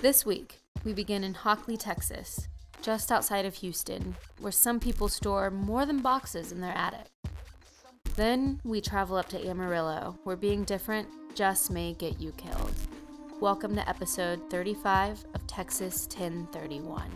This week, we begin in Hockley, Texas, just outside of Houston, where some people store more than boxes in their attic. Then we travel up to Amarillo, where being different just may get you killed. Welcome to episode 35 of Texas 1031.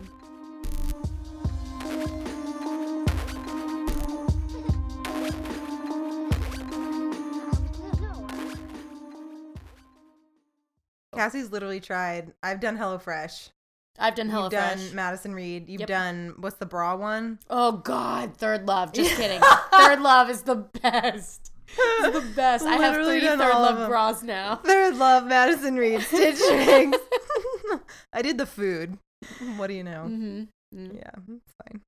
Cassie's literally tried. I've done HelloFresh. I've done You've done HelloFresh. Madison Reed. You've Yep. done what's the bra one? Oh God, Third Love. Just kidding. Third Love is the best. It's the best. I have three Third Love bras now. Third love Madison Reed stitch rings. I did the food. What do you know? hmm Yeah, fine.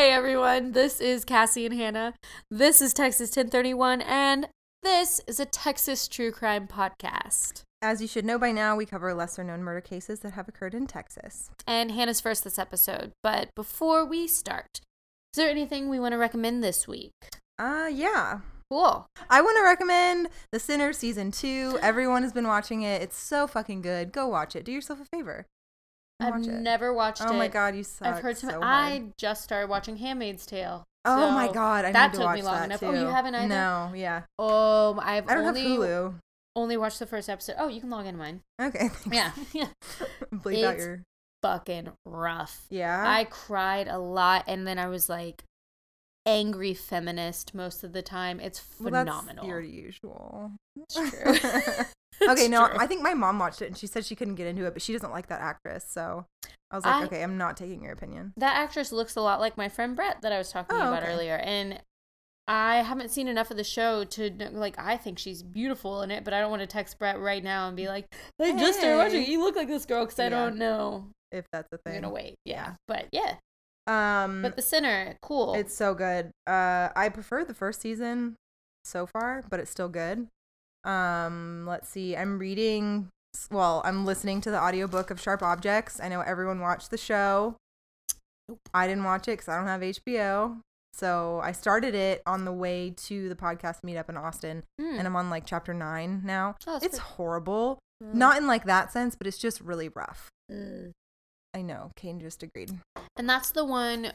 Hey everyone, this is Cassie and Hannah. This is Texas 1031, and this is a Texas true crime podcast. As you should know by now, we cover lesser known murder cases that have occurred in Texas. And Hannah's first this episode. But before we start, is there anything we want to recommend this week? Uh yeah. Cool. I want to recommend The Sinner season 2. Everyone has been watching it. It's so fucking good. Go watch it. Do yourself a favor. I've watch it. never watched it. Oh my god, you suck. I've heard some. so I just started watching Handmaid's Tale. Oh my god, I that need to took watch me long that enough. too. Oh, you haven't either? No, yeah. Oh, I've I don't only have Hulu. only watched the first episode. Oh, you can log into mine. Okay. thanks. Yeah, yeah. Bleep out your. Fucking rough. Yeah. I cried a lot, and then I was like angry feminist most of the time. It's Well, that's phenomenal. your usual. It's true. okay, no, true. I think my mom watched it and she said she couldn't get into it, but she doesn't like that actress. So I was like, I- okay, I'm not taking your opinion. that actress looks a lot like my friend Brett that I was talking Oh, about okay. earlier, and I haven't seen enough of the show to like. I think she's beautiful in it, but I don't want to text Brett right now and be like, "I just started watching. it. Hey. You look like this girl," because I Yeah. don't know. If that's a I'm thing. gonna wait. Yeah, but yeah. Um, But the sinner, cool. it's so good. Uh, I prefer the first season so far, but it's still good. Um, let's see. I'm reading. Well, I'm listening to the audiobook of Sharp Objects. I know everyone watched the show. I didn't watch it because I don't have HBO. So I started it on the way to the podcast meetup in Austin, Hmm. and I'm on like chapter nine now. Oh, it's pretty- horrible. Mm. Not in like that sense, but it's just really rough. Mm. I know. Kane just agreed. And that's the one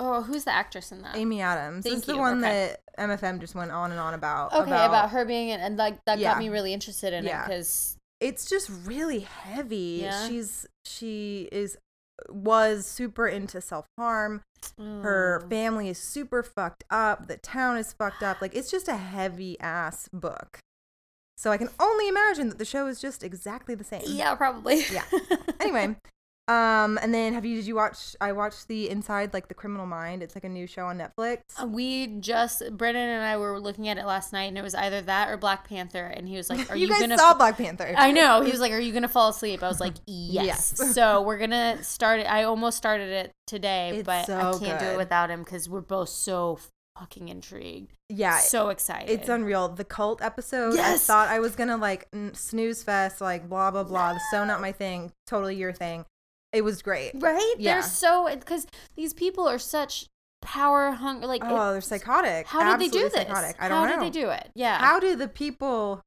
oh who's the actress in that? Amy Adams. Thank This is the one okay. that MFM just went on and on about. Okay, about, her being in, and like that Yeah. got me really interested in it because it's just really heavy. Yeah? She's she is was super into self harm. Mm. Her family is super fucked up. The town is fucked up. Like it's just a heavy ass book. So I can only imagine that the show is just exactly the same. yeah, probably. Yeah. Anyway, um, and then have you did you watch? I watched the Inside like the Criminal Mind. It's like a new show on Netflix. we just Brennan and I were looking at it last night, and it was either that or Black Panther, and he was like, "Are you, you, guys gonna?" saw fa- Black Panther? I know. He was like, "Are you gonna fall asleep?" I was like, "Yes." Yes. so we're gonna start it. I almost started it today, It's but I can't do it without him because we're both so fucking intrigued. yeah, so excited. It's unreal. The cult episode. Yes! I thought I was gonna like snooze fest, like blah blah blah. So not my thing. Totally your thing. It was great. right? Yeah. They're so because these people are such power hungry. Like, Oh, they're psychotic. how did they do this? Psychotic. I don't how know. did they do it? Yeah, How do the people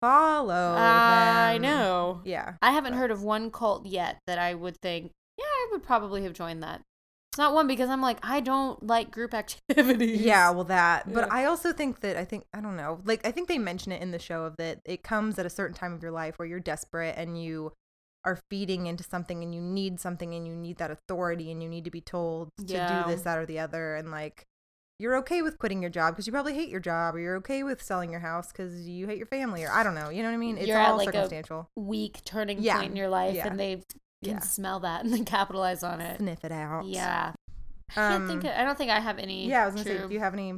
follow? I them? know. Yeah. I haven't but- heard of one cult yet that I would think, yeah, I would probably have joined that. It's not one because I'm like, I don't like group activities. Yeah, well that. But Yeah. I also think that I think I don't know. Like I think they mention it in the show of that it comes at a certain time of your life where you're desperate and you are feeding into something and you need something and you need that authority and you need to be told to Yeah. do this that or the other and like you're okay with quitting your job because you probably hate your job or you're okay with selling your house because you hate your family or I don't know. You know what I mean? It's You're at, all like, a- circumstantial. weak turning Yeah. point in your life, Yeah. and they can smell that and then capitalize on it. Sniff it out. Yeah. I can't think. Um, Of, I don't think I have any. Yeah, I was gonna true, say, do you have any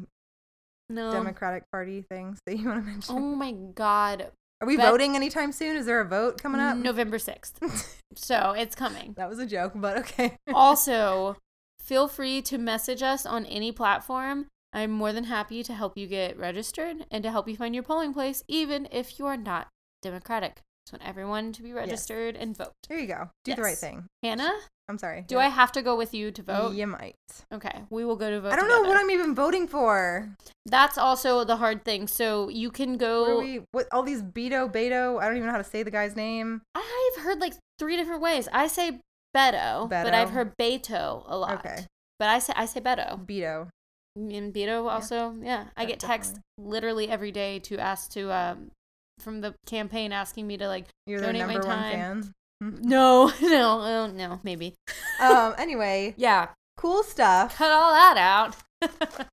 no. Democratic Party things that you want to mention? Oh my god. Are we Bet- voting anytime soon? Is there a vote coming up? November 6th. so it's coming. That was a joke, but okay. also, feel free to message us on any platform. I'm more than happy to help you get registered and to help you find your polling place, even if you are not Democratic. Just want everyone to be registered and vote. There you go. Do the right thing. Hannah, I'm sorry. do I have to go with you to vote? You might. Okay, we will go to vote. I don't know what I'm even voting for. That's also the hard thing. So you can go. are we? What all these Beto Beto? I don't even know how to say the guy's name. I've heard like three different ways. I say Beto, but I've heard Beto a lot. Okay. But I say I say Beto. Beto. And Beto also, yeah. I get text literally every day to ask to um from the campaign asking me to like You're Donate my time. no no oh, no maybe um. Anyway, yeah cool stuff. cut all that out.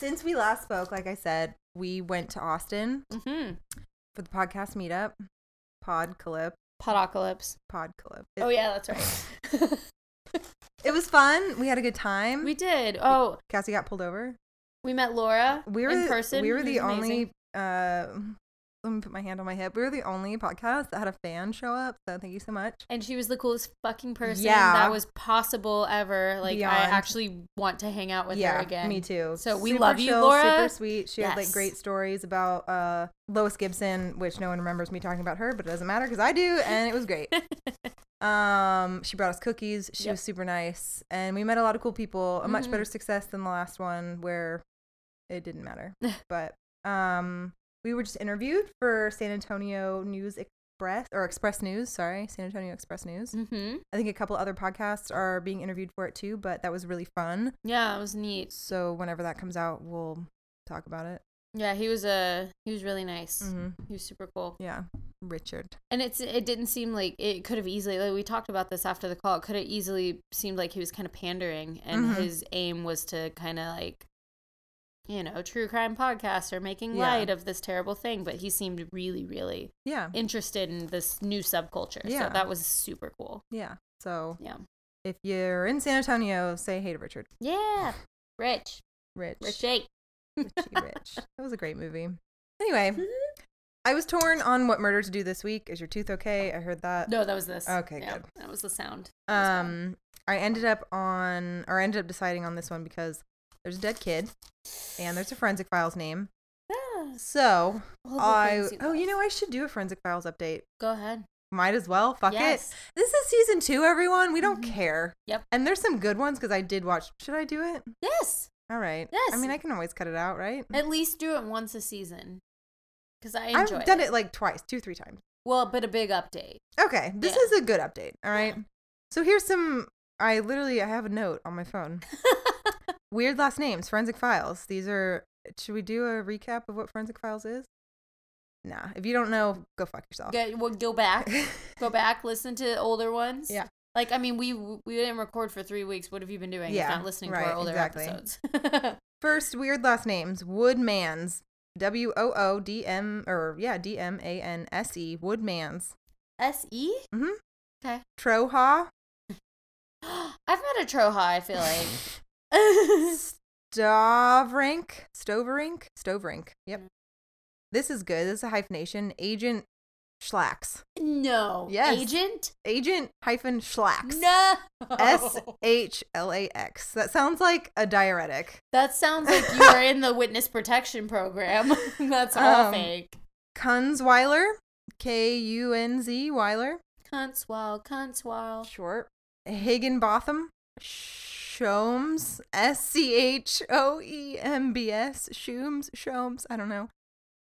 Since we last spoke, like I said, we went to Austin mm-hmm. for the podcast meetup. Pod clip. Podocalypse. Pod clip. Oh yeah, that's right. It was fun. We had a good time. we did. Oh, Cassie got pulled over. we met Laura We were in person. We were the only. Uh, let me put my hand on my hip. We were the only podcast that had a fan show up. So thank you so much. And she was the coolest fucking person Yeah. that was possible ever. Like I actually want to hang out with yeah, her again. me too. So we Super love you, chill, Laura. Super sweet. She had like great stories about uh Lois Gibson, which no one remembers me talking about her, but it doesn't matter because I do, and it was great. um, she brought us cookies. She Yep. was super nice, and we met a lot of cool people. A much Mhm. better success than the last one where it didn't matter. but um, we were just interviewed for San Antonio News Express or Express News. Sorry, San Antonio Express News. mm-hmm. I think a couple other podcasts are being interviewed for it too, but that was really fun. Yeah, it was neat. So whenever that comes out, we'll talk about it. Yeah, he was a he was really nice. Mm-hmm. He was super cool. Yeah, Richard. And it's it didn't seem like it could have easily like we talked about this after the call. It could have easily seemed like he was kind of pandering and Mhm. his aim was to kind of like you know, true crime podcast or making Yeah. light of this terrible thing, but he seemed really really Yeah, interested in this new subculture. Yeah. So that was super cool. yeah. So Yeah. if you're in San Antonio, say hey to Richard. Yeah. Rich. Rich. Richie. Richie Rich. That was a great movie. Anyway, Mm-hmm. I was torn on what murder to do this week. Is your tooth okay? I heard that. No, that was this. Okay, Yeah, good. That was the sound. That was bad. Um, I ended up on, or I ended up deciding on this one because there's a dead kid, and there's a forensic files name. Ah, So I, things oh, you know, I should do a forensic files update. Go ahead. Might as well. Fuck yes. it. This is season two, everyone. We don't Mhm. care. Yep. And there's some good ones because I did watch. Should I do it? Yes. All right. Yes. I mean, I can always cut it out, right? At least do it once a season. Because I enjoy I've done it. like twice, two, three times. Well, but a big update. Okay, this Yeah. is a good update. All right. Yeah. So here's some. I literally I have a note on my phone. Weird last names, forensic files. These are. Should we do a recap of what forensic files is? Nah. If you don't know, go fuck yourself. go, well, go back. Go back. Listen to older ones. Yeah. Like I mean, we we didn't record for three weeks. What have you been doing? Yeah, not listening to our older exactly. episodes. First, weird last names. Woodmans. W O O D M or yeah D M A N S E. Woodmans. S E. Mhm. Okay. Troha. I've met a Troha. I feel like. Stavrink. Stoverink. Stoverink. Yep. This is good. This is a hyphenation. Agent Schlax. no. Yes. Agent. Agent hyphen Schlax. No. S H L A X. That sounds like a diuretic. That sounds like you are in the witness protection program. That's all Um, fake. Kunzweiler. K U N Z Weiler. Kuntzwile, Kuntzwile. Short. Higginbotham. Shomes. S C H O E M B S. Shooms. Shomes. I don't know.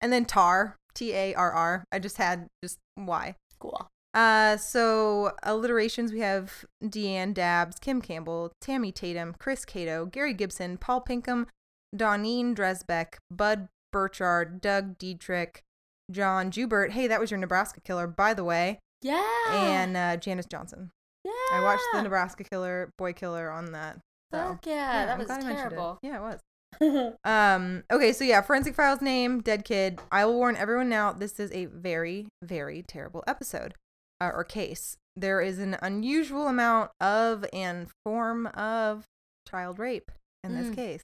And then Tar. T A R R. I just had just Y. Cool. Uh, so alliterations we have Deanne Dabbs, Kim Campbell, Tammy Tatum, Chris Cato, Gary Gibson, Paul Pinkham, Donine Dresbeck, Bud Burchard, Doug Dietrich, John Joubert. Hey, that was your Nebraska killer, by the way. Yeah. And uh, Janice Johnson. Yeah. I watched the Nebraska killer, boy killer on that. So Fuck yeah, that I'm was mentioned it. terrible. Yeah, it was. Um, okay, so yeah, Forensic Files name, Dead Kid. I will warn everyone now, this is a very, very terrible episode uh, or case. There is an unusual amount of and form of child rape in this Mm. case.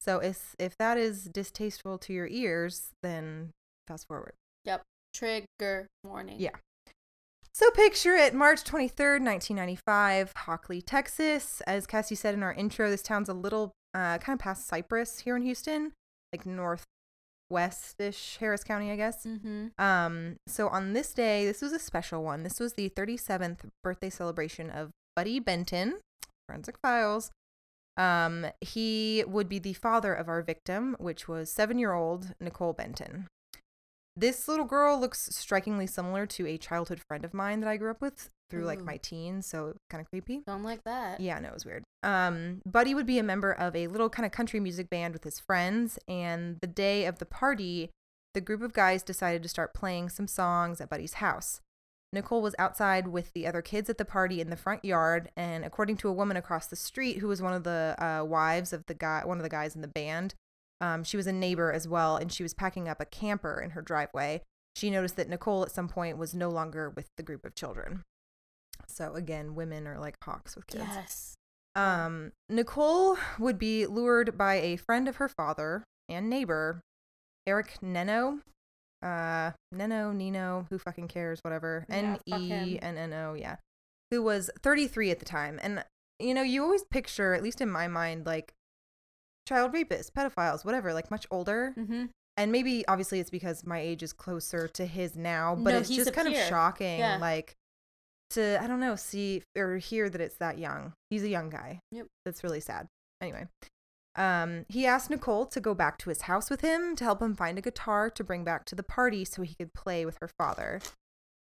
So if if that is distasteful to your ears, then fast forward. Yep trigger warning. Yeah. So picture it, March 23rd, 1995, Hockley, Texas. As Cassie said in our intro, this town's a little uh, kind of past Cypress here in Houston, like northwestish Harris County, I guess. Mm-hmm. Um, so on this day, this was a special one. This was the 37th birthday celebration of Buddy Benton, Forensic Files. Um, he would be the father of our victim, which was seven-year-old Nicole Benton. This little girl looks strikingly similar to a childhood friend of mine that I grew up with through like my teens, so kind of creepy. Don't like that. Yeah, no, it was weird. Um, Buddy would be a member of a little kind of country music band with his friends, and the day of the party, the group of guys decided to start playing some songs at Buddy's house. Nicole was outside with the other kids at the party in the front yard, and according to a woman across the street who was one of the uh, wives of the guy, one of the guys in the band, um, she was a neighbor as well, and she was packing up a camper in her driveway. She noticed that Nicole at some point was no longer with the group of children. So again, women are like hawks with kids. Yes. Um, Nicole would be lured by a friend of her father and neighbor, Eric Nenno. Uh, Nenno, Nino, who fucking cares, whatever. N. E N N O, yeah. Who was 33 at the time. And, you know, you always picture, at least in my mind, like child rapists, pedophiles, whatever, like much older. Mm-hmm. And maybe, obviously, it's because my age is closer to his now, but No, it's just kind of shocking, Yeah. like, to, I don't know, see or hear that it's that young. He's a young guy. Yep. That's really sad. Anyway, um, he asked Nicole to go back to his house with him to help him find a guitar to bring back to the party so he could play with her father.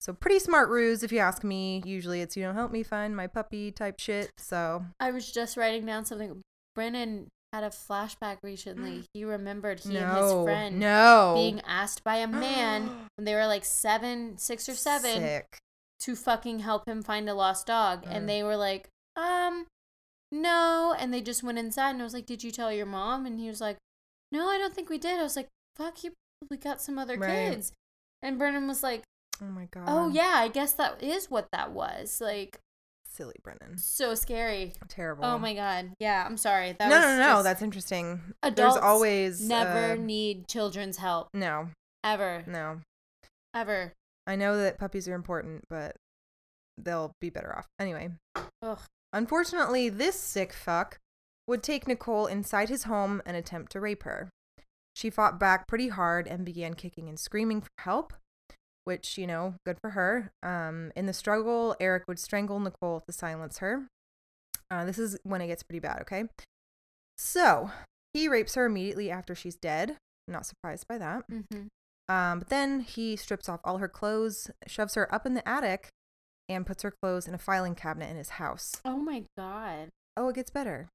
So, pretty smart ruse, if you ask me. Usually it's, you know, help me find my puppy type shit. So, I was just writing down something. Brennan had a flashback recently. He remembered he and his friend no. being asked by a man when they were like seven, six or seven, Sick. to fucking help him find a lost dog. Mm. And they were like, um, no. And they just went inside and I was like, Did you tell your mom? And he was like, No, I don't think we did. I was like, Fuck, you probably got some other Right. kids. And Brennan was like, Oh my God. Oh, yeah, I guess that is what that was. Like, Silly Brennan. so scary. Terrible. Oh my God. Yeah, I'm sorry. That no, was no, no. That's interesting. Adults There's always. never uh, need children's help. no, Ever. no. Ever. I know that puppies are important, but they'll be better off. Anyway. Ugh. Unfortunately, this sick fuck would take Nicole inside his home and attempt to rape her. She fought back pretty hard and began kicking and screaming for help, which, you know, good for her. Um, in the struggle, Eric would strangle Nicole to silence her. Uh, this is when it gets pretty bad, okay? So, he rapes her immediately after she's dead. Not surprised by that. Mm-hmm. Um, but then he strips off all her clothes, shoves her up in the attic, and puts her clothes in a filing cabinet in his house. Oh my God. Oh, it gets better.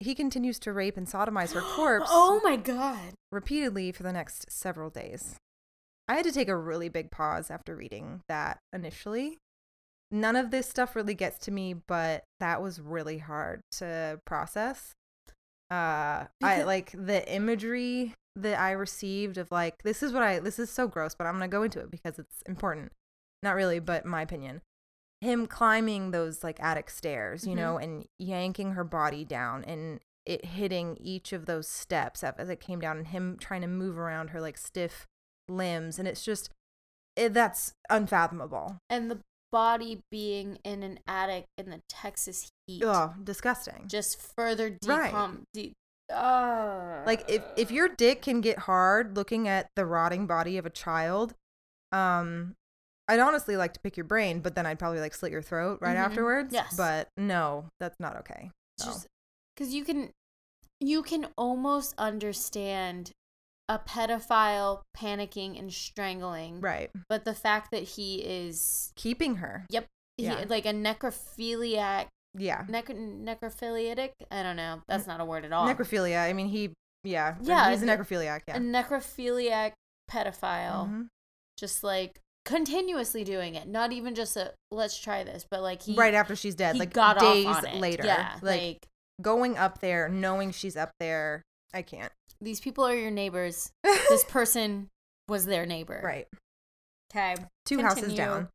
He continues to rape and sodomize her corpse Oh my God. repeatedly for the next several days. I had to take a really big pause after reading that initially. None of this stuff really gets to me, but that was really hard to process. Uh, I like the imagery that I received of like this is what I this is so gross, but I'm gonna go into it because it's important. Not really, but my opinion. Him climbing those like attic stairs, you Mhm. know, and yanking her body down and it hitting each of those steps as it came down and him trying to move around her like stiff limbs and it's just it, that's unfathomable. And the body being in an attic in the Texas heat. Oh, disgusting. Just further Right. decom. De- uh, like if if your dick can get hard looking at the rotting body of a child, um I'd honestly like to pick your brain, but then I'd probably like slit your throat right Mhm. afterwards. Yes. But no, that's not okay. So. just because you can you can almost understand a pedophile panicking and strangling right. but the fact that he is Keeping her. yep he, Yeah. like a necrophiliac Yeah. nec- necrophiliatic i don't know that's not a word at all Necrophilia. I mean he yeah. Yeah, He's a necrophiliac, yeah. a necrophiliac pedophile Mhm. just like continuously doing it not even just a let's try this but like he right after she's dead, like got days off on it. later. yeah like, like going up there, knowing she's up there. I can't. These people are your neighbors this person was their neighbor right. okay Two houses down.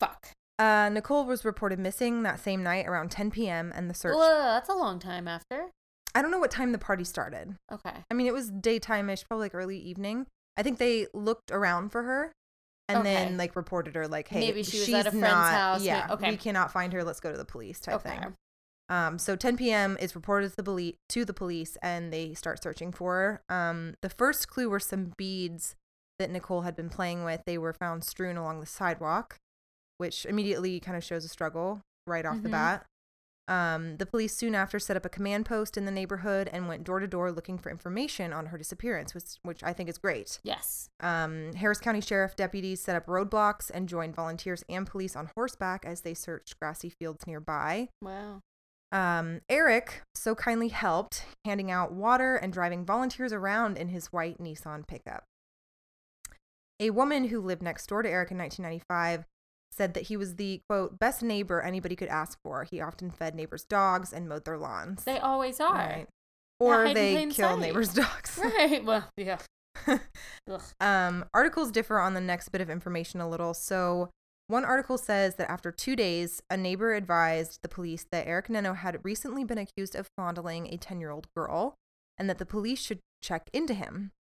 fuck Uh, Nicole was reported missing that same night around 10 p.m. and the search. Well, that's a long time after. I don't know what time the party started. Okay. I mean, it was daytime ish, probably like early evening. I think they looked around for her and Okay. then like reported her like, hey, Maybe she was she's at a friend's not, house, Yeah, okay. we cannot find her. Let's go to the police type Okay. thing. Um, so 10 p.m. is reported to the, police, to the police, and they start searching for her. Um, the first clue were some beads that Nicole had been playing with. They were found strewn along the sidewalk, which immediately kind of shows a struggle right off the Mhm. bat. Um, the police soon after set up a command post in the neighborhood and went door to door looking for information on her disappearance, which, which I think is great. Yes. Um, Harris County Sheriff deputies set up roadblocks and joined volunteers and police on horseback as they searched grassy fields nearby. Wow. Um, Eric so kindly helped, handing out water and driving volunteers around in his white Nissan pickup. A woman who lived next door to Eric in 1995 said that he was the quote best neighbor anybody could ask for. He often fed neighbors' dogs and mowed their lawns. They always are. Right. Or they kill sight. neighbors' dogs. Right. Well, yeah. Um, articles differ on the next bit of information a little. So, one article says that after two days, a neighbor advised the police that Eric Nenno had recently been accused of fondling a 10 year old girl and that the police should check into him.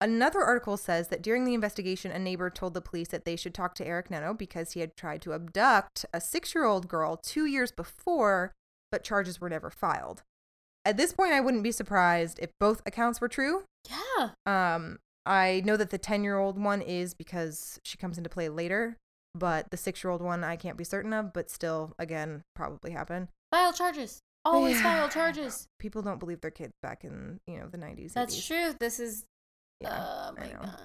Another article says that during the investigation, a neighbor told the police that they should talk to Eric Nenno because he had tried to abduct a six year old girl two years before, but charges were never filed. At this point, I wouldn't be surprised if both accounts were true. Yeah. Um, I know that the 10 year old one is because she comes into play later, but the six year old one I can't be certain of, but still, again, probably happened. File charges. Always Yeah, file charges. People don't believe their kids back in, you know, the 90s. That's 80s. true. This is. Yeah, oh I my god.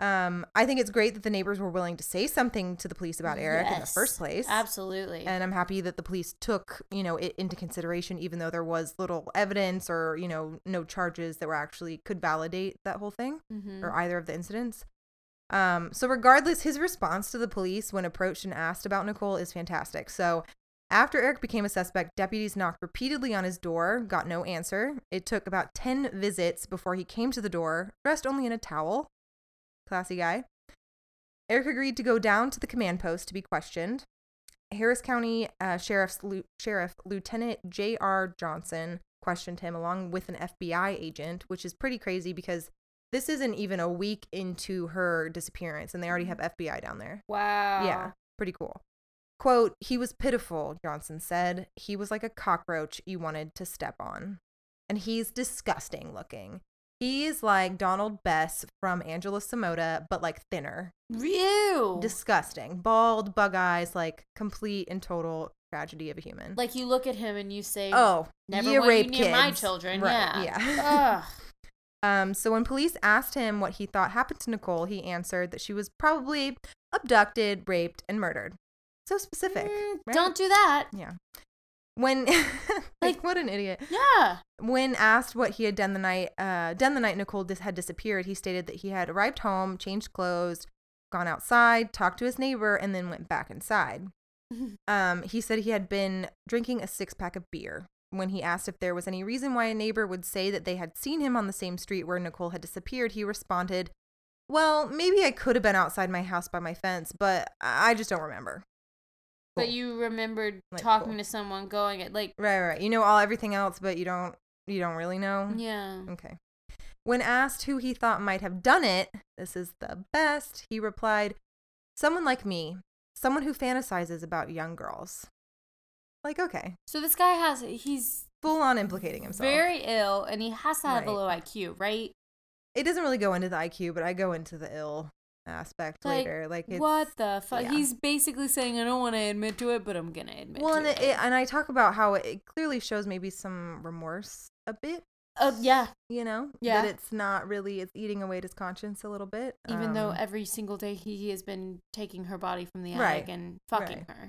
Um, I think it's great that the neighbors were willing to say something to the police about Eric in the first place. Absolutely. And I'm happy that the police took, you know, it into consideration, even though there was little evidence or, you know, no charges that were actually could validate that whole thing. Mhm. or either of the incidents. Um, so regardless, his response to the police when approached and asked about Nicole is fantastic. So after Eric became a suspect, deputies knocked repeatedly on his door, got no answer. It took about 10 visits before he came to the door, dressed only in a towel. Classy guy. Eric agreed to go down to the command post to be questioned. Harris County uh, Sheriff's Sheriff Lieutenant J.R. Johnson questioned him along with an FBI agent, which is pretty crazy because this isn't even a week into her disappearance and they already have FBI down there. wow. Yeah, pretty cool. Quote, he was pitiful, Johnson said. He was like a cockroach you wanted to step on. And he's disgusting looking. He's like Donald Bess from Angela Samota, but like thinner. Ew. Disgusting. Bald, bug eyes, like complete and total tragedy of a human. like you look at him and you say, oh, never you want you rape near my children. Right, Yeah. Yeah. Um, so when police asked him what he thought happened to Nicole, he answered that she was probably abducted, raped, and murdered. So specific. Mm, right? Don't do that. Yeah. When like, Like- what an idiot. Yeah. When asked what he had done the night uh done the night Nicole dis- had disappeared, he stated that he had arrived home, changed clothes, gone outside, talked to his neighbor, and then went back inside. Um, he said he had been drinking a six pack of beer. When he asked if there was any reason why a neighbor would say that they had seen him on the same street where Nicole had disappeared, he responded, Well, maybe I could have been outside my house by my fence, but I just don't remember. But you remembered Like, talking cool. to someone, going at like, right, right. You know all everything else, but you don't you don't really know. yeah. Okay. When asked who he thought might have done it, this is the best, he replied, Someone like me, someone who fantasizes about young girls. Like, okay. So this guy has he's Full on implicating himself. very ill and he has to have a Right. low IQ, right? it doesn't really go into the IQ, but I go into the ill aspect Like, later. Like it's, what the fuck? yeah. He's basically saying, I don't want to admit to it, but I'm gonna admit Well, to and it. it, and I talk about how it clearly shows maybe some remorse a bit. Uh, yeah. You know, Yeah. that it's not really it's eating away at his conscience a little bit. Even though Um, every single day he has been taking her body from the Right. attic and fucking right, her,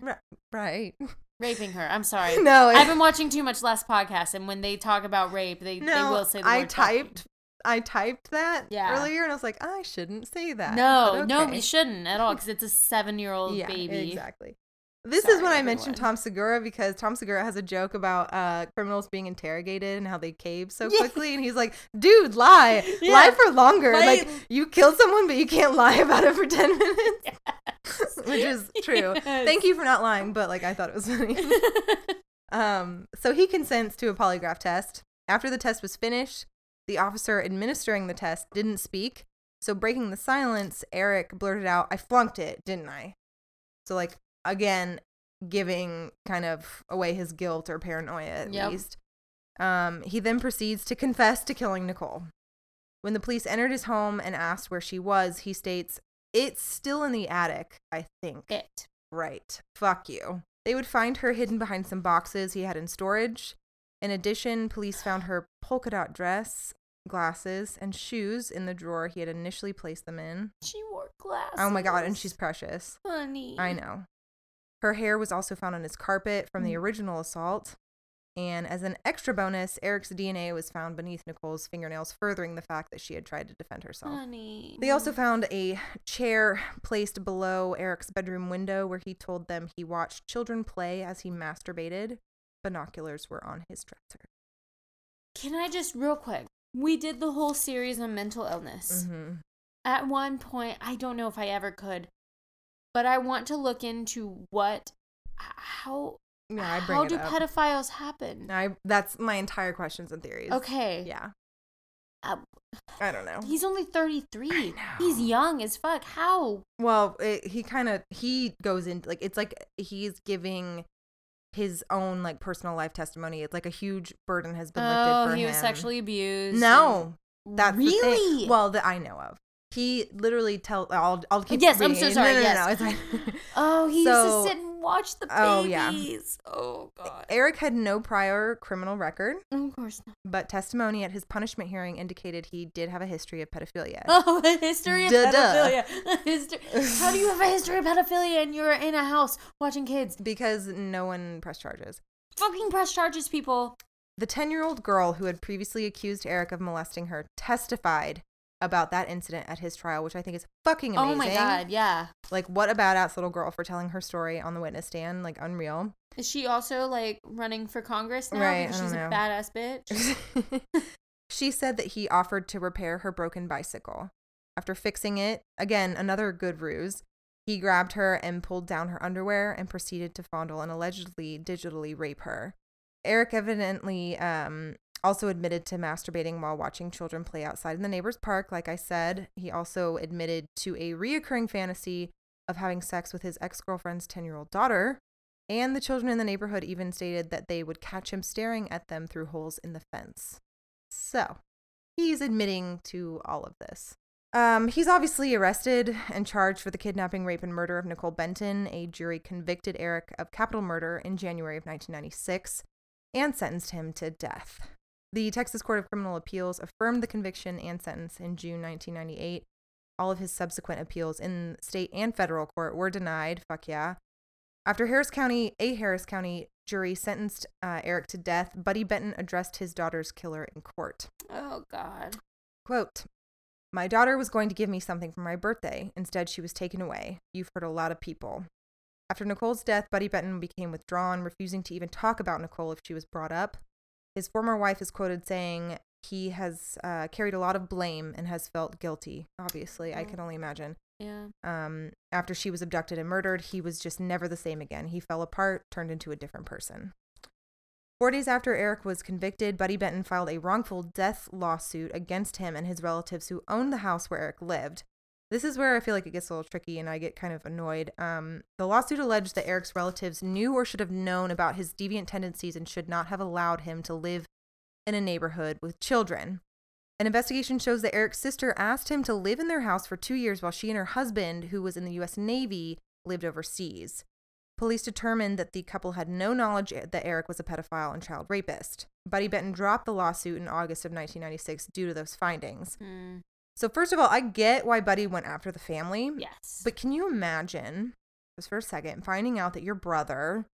right, right. raping her. I'm sorry. no, I've been watching too much last podcast, and when they talk about rape, they, they will say the I word fucking. typed. I typed that Yeah. earlier, and I was like, I shouldn't say that. No, but no, okay. you shouldn't at all because it's a seven-year-old yeah, baby. Exactly. This is Sorry, when I mentioned. Tom Segura because Tom Segura has a joke about uh, criminals being interrogated and how they cave so Yeah. quickly, and he's like, "Dude, lie, Yeah. lie for longer. Like- Like you killed someone, but you can't lie about it for ten minutes." Which is true. Yes. Thank you for not lying, but like I thought it was funny. um, so he consents to a polygraph test. After the test was finished, the officer administering the test didn't speak, So, breaking the silence, Eric blurted out, I flunked it, didn't I? So, like, again, giving kind of away his guilt or paranoia at Yep. least. Um, he then proceeds to confess to killing Nicole. When the police entered his home and asked where she was, he states, It's still in the attic, I think. It. Right. Fuck you. They would find her hidden behind some boxes he had in storage. In addition, police found her polka dot dress, glasses, and shoes in the drawer he had initially placed them in. She wore glasses. Oh my god, and she's precious. funny. I know. Her hair was also found on his carpet from the Mm. original assault. And as an extra bonus, Eric's DNA was found beneath Nicole's fingernails, furthering the fact that she had tried to defend herself. Honey. They also found a chair placed below Eric's bedroom window where he told them he watched children play as he masturbated. Binoculars were on his dresser. Can I just real quick? We did the whole series on mental illness. hmm At one point, I don't know if I ever could, but I want to look into what, how, Yeah, I bring how do up. pedophiles happen? I that's my entire questions and theories. Okay. Yeah. Uh, I don't know. he's only 33. I He's young as fuck. How? Well, it, he kind of he goes into like it's like he's giving his own like personal life testimony. It's like a huge burden has been lifted Oh, for him. he was sexually abused. No, and- that's really well that I know of. He literally tell. I'll I'll keep. Yes, I'm so sorry, No, no, no, yes. no, it's fine. Oh, he So- used to sit and watch the babies. Oh, yeah. Oh god. Eric had no prior criminal record, Of course not. but testimony at his punishment hearing indicated he did have a history of pedophilia. Oh, a history of Duh, pedophilia. History- How do you have a history of pedophilia and you're in a house watching kids? Because no one pressed charges. Fucking press charges, people. The 10 year old girl who had previously accused Eric of molesting her testified about that incident at his trial, which I think is fucking amazing. Oh my god, yeah. Like, what a badass little girl for telling her story on the witness stand. Like, unreal. Is she also like running for Congress now Right, she's a know. badass bitch? she said that he offered to repair her broken bicycle. After fixing it, again, another good ruse, he grabbed her and pulled down her underwear and proceeded to fondle and allegedly digitally rape her. Eric evidently um, also admitted to masturbating while watching children play outside in the neighbor's park. Like I said, he also admitted to a reoccurring fantasy of having sex with his ex girlfriend's 10 year old daughter. And the children in the neighborhood even stated that they would catch him staring at them through holes in the fence. So, he's admitting to all of this. Um, he's obviously arrested and charged for the kidnapping, rape, and murder of Nicole Benton. A jury convicted Eric of capital murder in January of 1996 and sentenced him to death. The Texas Court of Criminal Appeals affirmed the conviction and sentence in June 1998. All of his subsequent appeals in state and federal court were denied. Fuck yeah. After Harris County, a Harris County jury sentenced uh, Eric to death, Buddy Benton addressed his daughter's killer in court. Oh god. Quote, My daughter was going to give me something for my birthday. Instead, she was taken away. You've hurt a lot of people. After Nicole's death, Buddy Benton became withdrawn, refusing to even talk about Nicole if she was brought up. His former wife is quoted saying he has uh, carried a lot of blame and has felt guilty. Obviously, I Oh. can only imagine. Yeah. Um, after she was abducted and murdered, he was just never the same again. He fell apart, turned into a different person. Four days after Eric was convicted, Buddy Benton filed a wrongful death lawsuit against him and his relatives who owned the house where Eric lived. This is where I feel like it gets a little tricky and I get kind of annoyed. Um, the lawsuit alleged that Eric's relatives knew or should have known about his deviant tendencies and should not have allowed him to live in a neighborhood with children. An investigation shows that Eric's sister asked him to live in their house for two years while she and her husband, who was in the U.S. Navy, lived overseas. Police determined that the couple had no knowledge that Eric was a pedophile and child rapist. Buddy Benton dropped the lawsuit in August of 1996 due to those findings. Mm, So, first of all, I get why Buddy went after the family. yes. But can you imagine, just for a second, finding out that your brother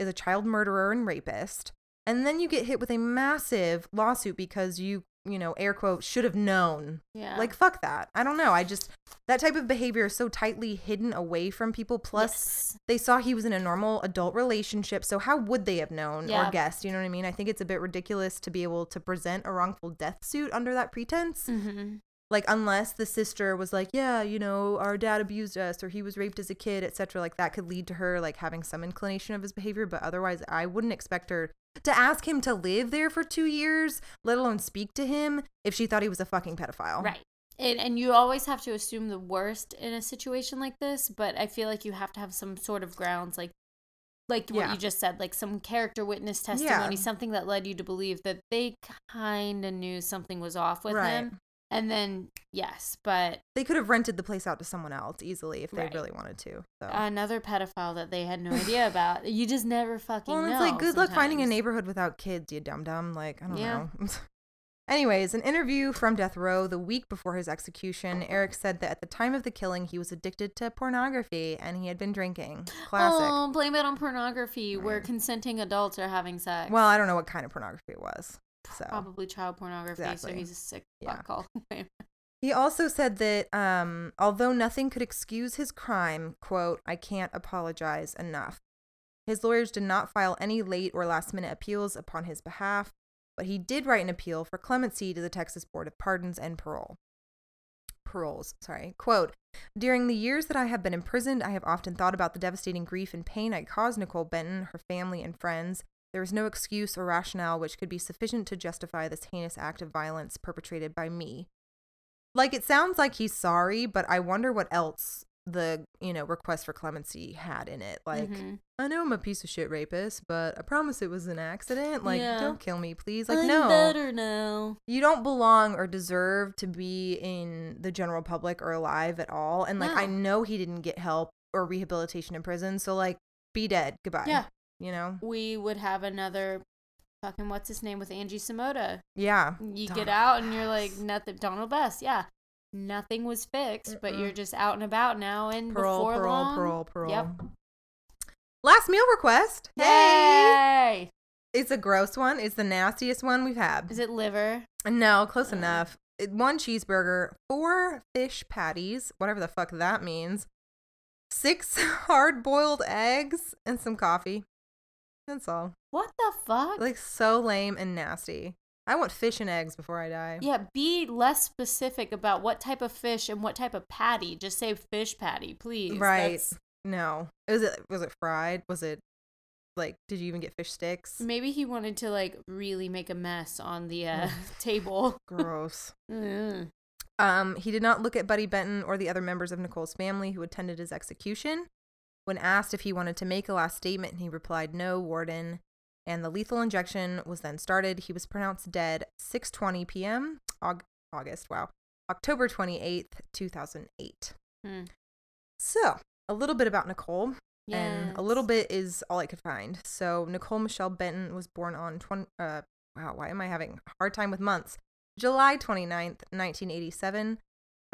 is a child murderer and rapist, and then you get hit with a massive lawsuit because you, you know, air quote, should have known. yeah. Like, fuck that. I don't know. I just, that type of behavior is so tightly hidden away from people. Plus, Yes. they saw he was in a normal adult relationship. So, how would they have known Yeah. or guessed? You know what I mean? I think it's a bit ridiculous to be able to present a wrongful death suit under that pretense Mm-hmm. Like unless the sister was like yeah you know our dad abused us or he was raped as a kid etc like that could lead to her like having some inclination of his behavior but otherwise i wouldn't expect her to ask him to live there for two years let alone speak to him if she thought he was a fucking pedophile Right. And, and you always have to assume the worst in a situation like this, but I feel like you have to have some sort of grounds, like like what Yeah. you just said, like some character witness Yeah. testimony, something that led you to believe that they kind of knew something was off with Right. him. And then yes, but They could have rented the place out to someone else easily if they Right. really wanted to. So. another pedophile that they had no idea about. You just never fucking well, know. it's like good luck finding a neighborhood without kids, you dum dum. Like I don't Yeah. know. Anyways, an interview from death row the week before his execution, Eric said that at the time of the killing, he was addicted to pornography and he had been drinking. Classic. Oh, blame it on pornography where consenting adults are having sex. Well, I don't know what kind of pornography it was. So probably child pornography, Exactly. so he's a sick Yeah. fuck all. He also said that um, although nothing could excuse his crime, quote, I can't apologize enough. His lawyers did not file any late or last minute appeals upon his behalf, but he did write an appeal for clemency to the Texas Board of Pardons and Parole. Paroles, sorry. Quote, during the years that I have been imprisoned, I have often thought about the devastating grief and pain I caused Nicole Benton, her family, and friends. There is no excuse or rationale which could be sufficient to justify this heinous act of violence perpetrated by me. Like it sounds like he's sorry, but I wonder what else the, you know, request for clemency had in it. Like Mhm. I know I'm a piece of shit rapist, but I promise it was an accident. Like Yeah. don't kill me, please. Like I'm no. better now. You don't belong or deserve to be in the general public or alive at all. And like I know he didn't get help or rehabilitation in prison, so like be dead. Goodbye. Yeah. You know? We would have another fucking what's his name with Angie Samota. Yeah. You Donald get out and you're like nothing. Donald Bess, yeah. Nothing was fixed, but you're just out and about now. And Parole, before parole, long, parole, parole. Yep. Last meal request. Hey. Yay! It's a gross one. It's the nastiest one we've had. Is it liver? No, close Uh. enough. One cheeseburger, four fish patties, whatever the fuck that means, six hard boiled eggs, and some coffee. That's all. What the fuck? Like, so lame and nasty. I want fish and eggs before I die. yeah, be less specific about what type of fish and what type of patty. Just say fish patty, please. Right. That's- No. Was it was it fried? Was it like did you even get fish sticks? maybe he wanted to like really make a mess on the uh, table. Gross. Mm. Um, he did not look at Buddy Benton or the other members of Nicole's family who attended his execution. When asked if he wanted to make a last statement, he replied, "No, Warden." And the lethal injection was then started. He was pronounced dead 6:20 p.m. Aug- August, wow, October 28th, 2008. Hmm. So, a little bit about Nicole, Yes. and a little bit is all I could find. So, Nicole Michelle Benton was born on 20. Uh, wow, why am I having a hard time with months? July 29th, 1987.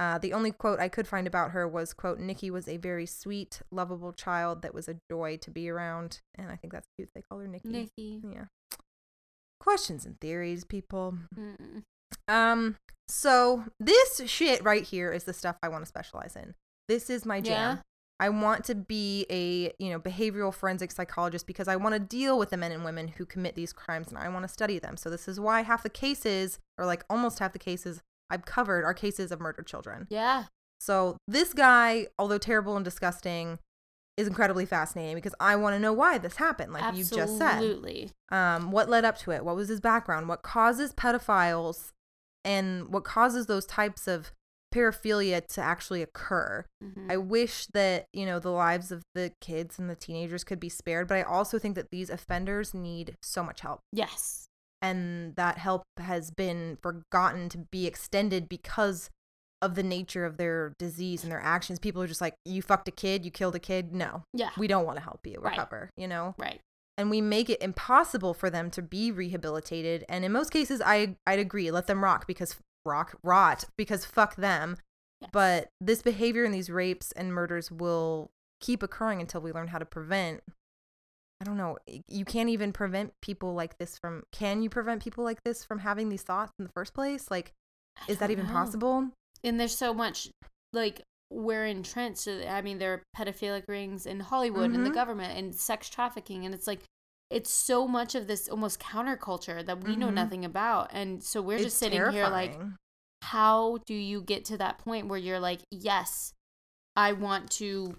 Uh, the only quote I could find about her was, quote, Nikki was a very sweet, lovable child that was a joy to be around. And I think that's cute. They call her Nikki. Nikki. Yeah. Questions and theories, people. Mm. Um, so this shit right here is the stuff I want to specialize in. This is my jam. Yeah. I want to be a, you know, behavioral forensic psychologist because I want to deal with the men and women who commit these crimes and I want to study them. So this is why half the cases, or like almost half the cases I've covered are cases of murdered children. Yeah. So this guy, although terrible and disgusting, is incredibly fascinating because I want to know why this happened, like you just said. Absolutely. Um, what led up to it? What was his background? What causes pedophiles and what causes those types of paraphilia to actually occur? Mhm. I wish that, you know, the lives of the kids and the teenagers could be spared, but I also think that these offenders need so much help. yes. And that help has been forgotten to be extended because of the nature of their disease and their actions. People are just like, you fucked a kid, you killed a kid. No, Yeah. we don't want to help you Right. recover, you know? Right. and we make it impossible for them to be rehabilitated. And in most cases, I I'd agree, let them rock because rock rot because fuck them. Yes. But this behavior and these rapes and murders will keep occurring until we learn how to prevent. I don't know. You can't even prevent people like this from. Can you prevent people like this from having these thoughts in the first place? Like, is that even know. possible? And there's so much like we're entrenched. I mean, there are pedophilic rings in Hollywood and the Mhm. government and sex trafficking, and it's like it's so much of this almost counterculture that we know Mhm. nothing about, and so we're just It's sitting here like, how do you get to that point where you're like, yes, I want to.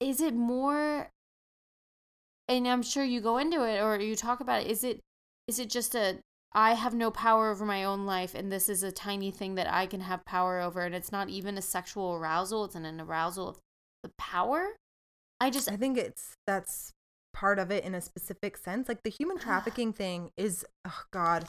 Is it more? And I'm sure you go into it or you talk about it. Is it is it just a I have no power over my own life, and this is a tiny thing that I can have power over, and it's not even a sexual arousal; it's an, an arousal of the power. I just I think it's that's part of it in a specific sense. Like the human ah. trafficking thing is, oh God,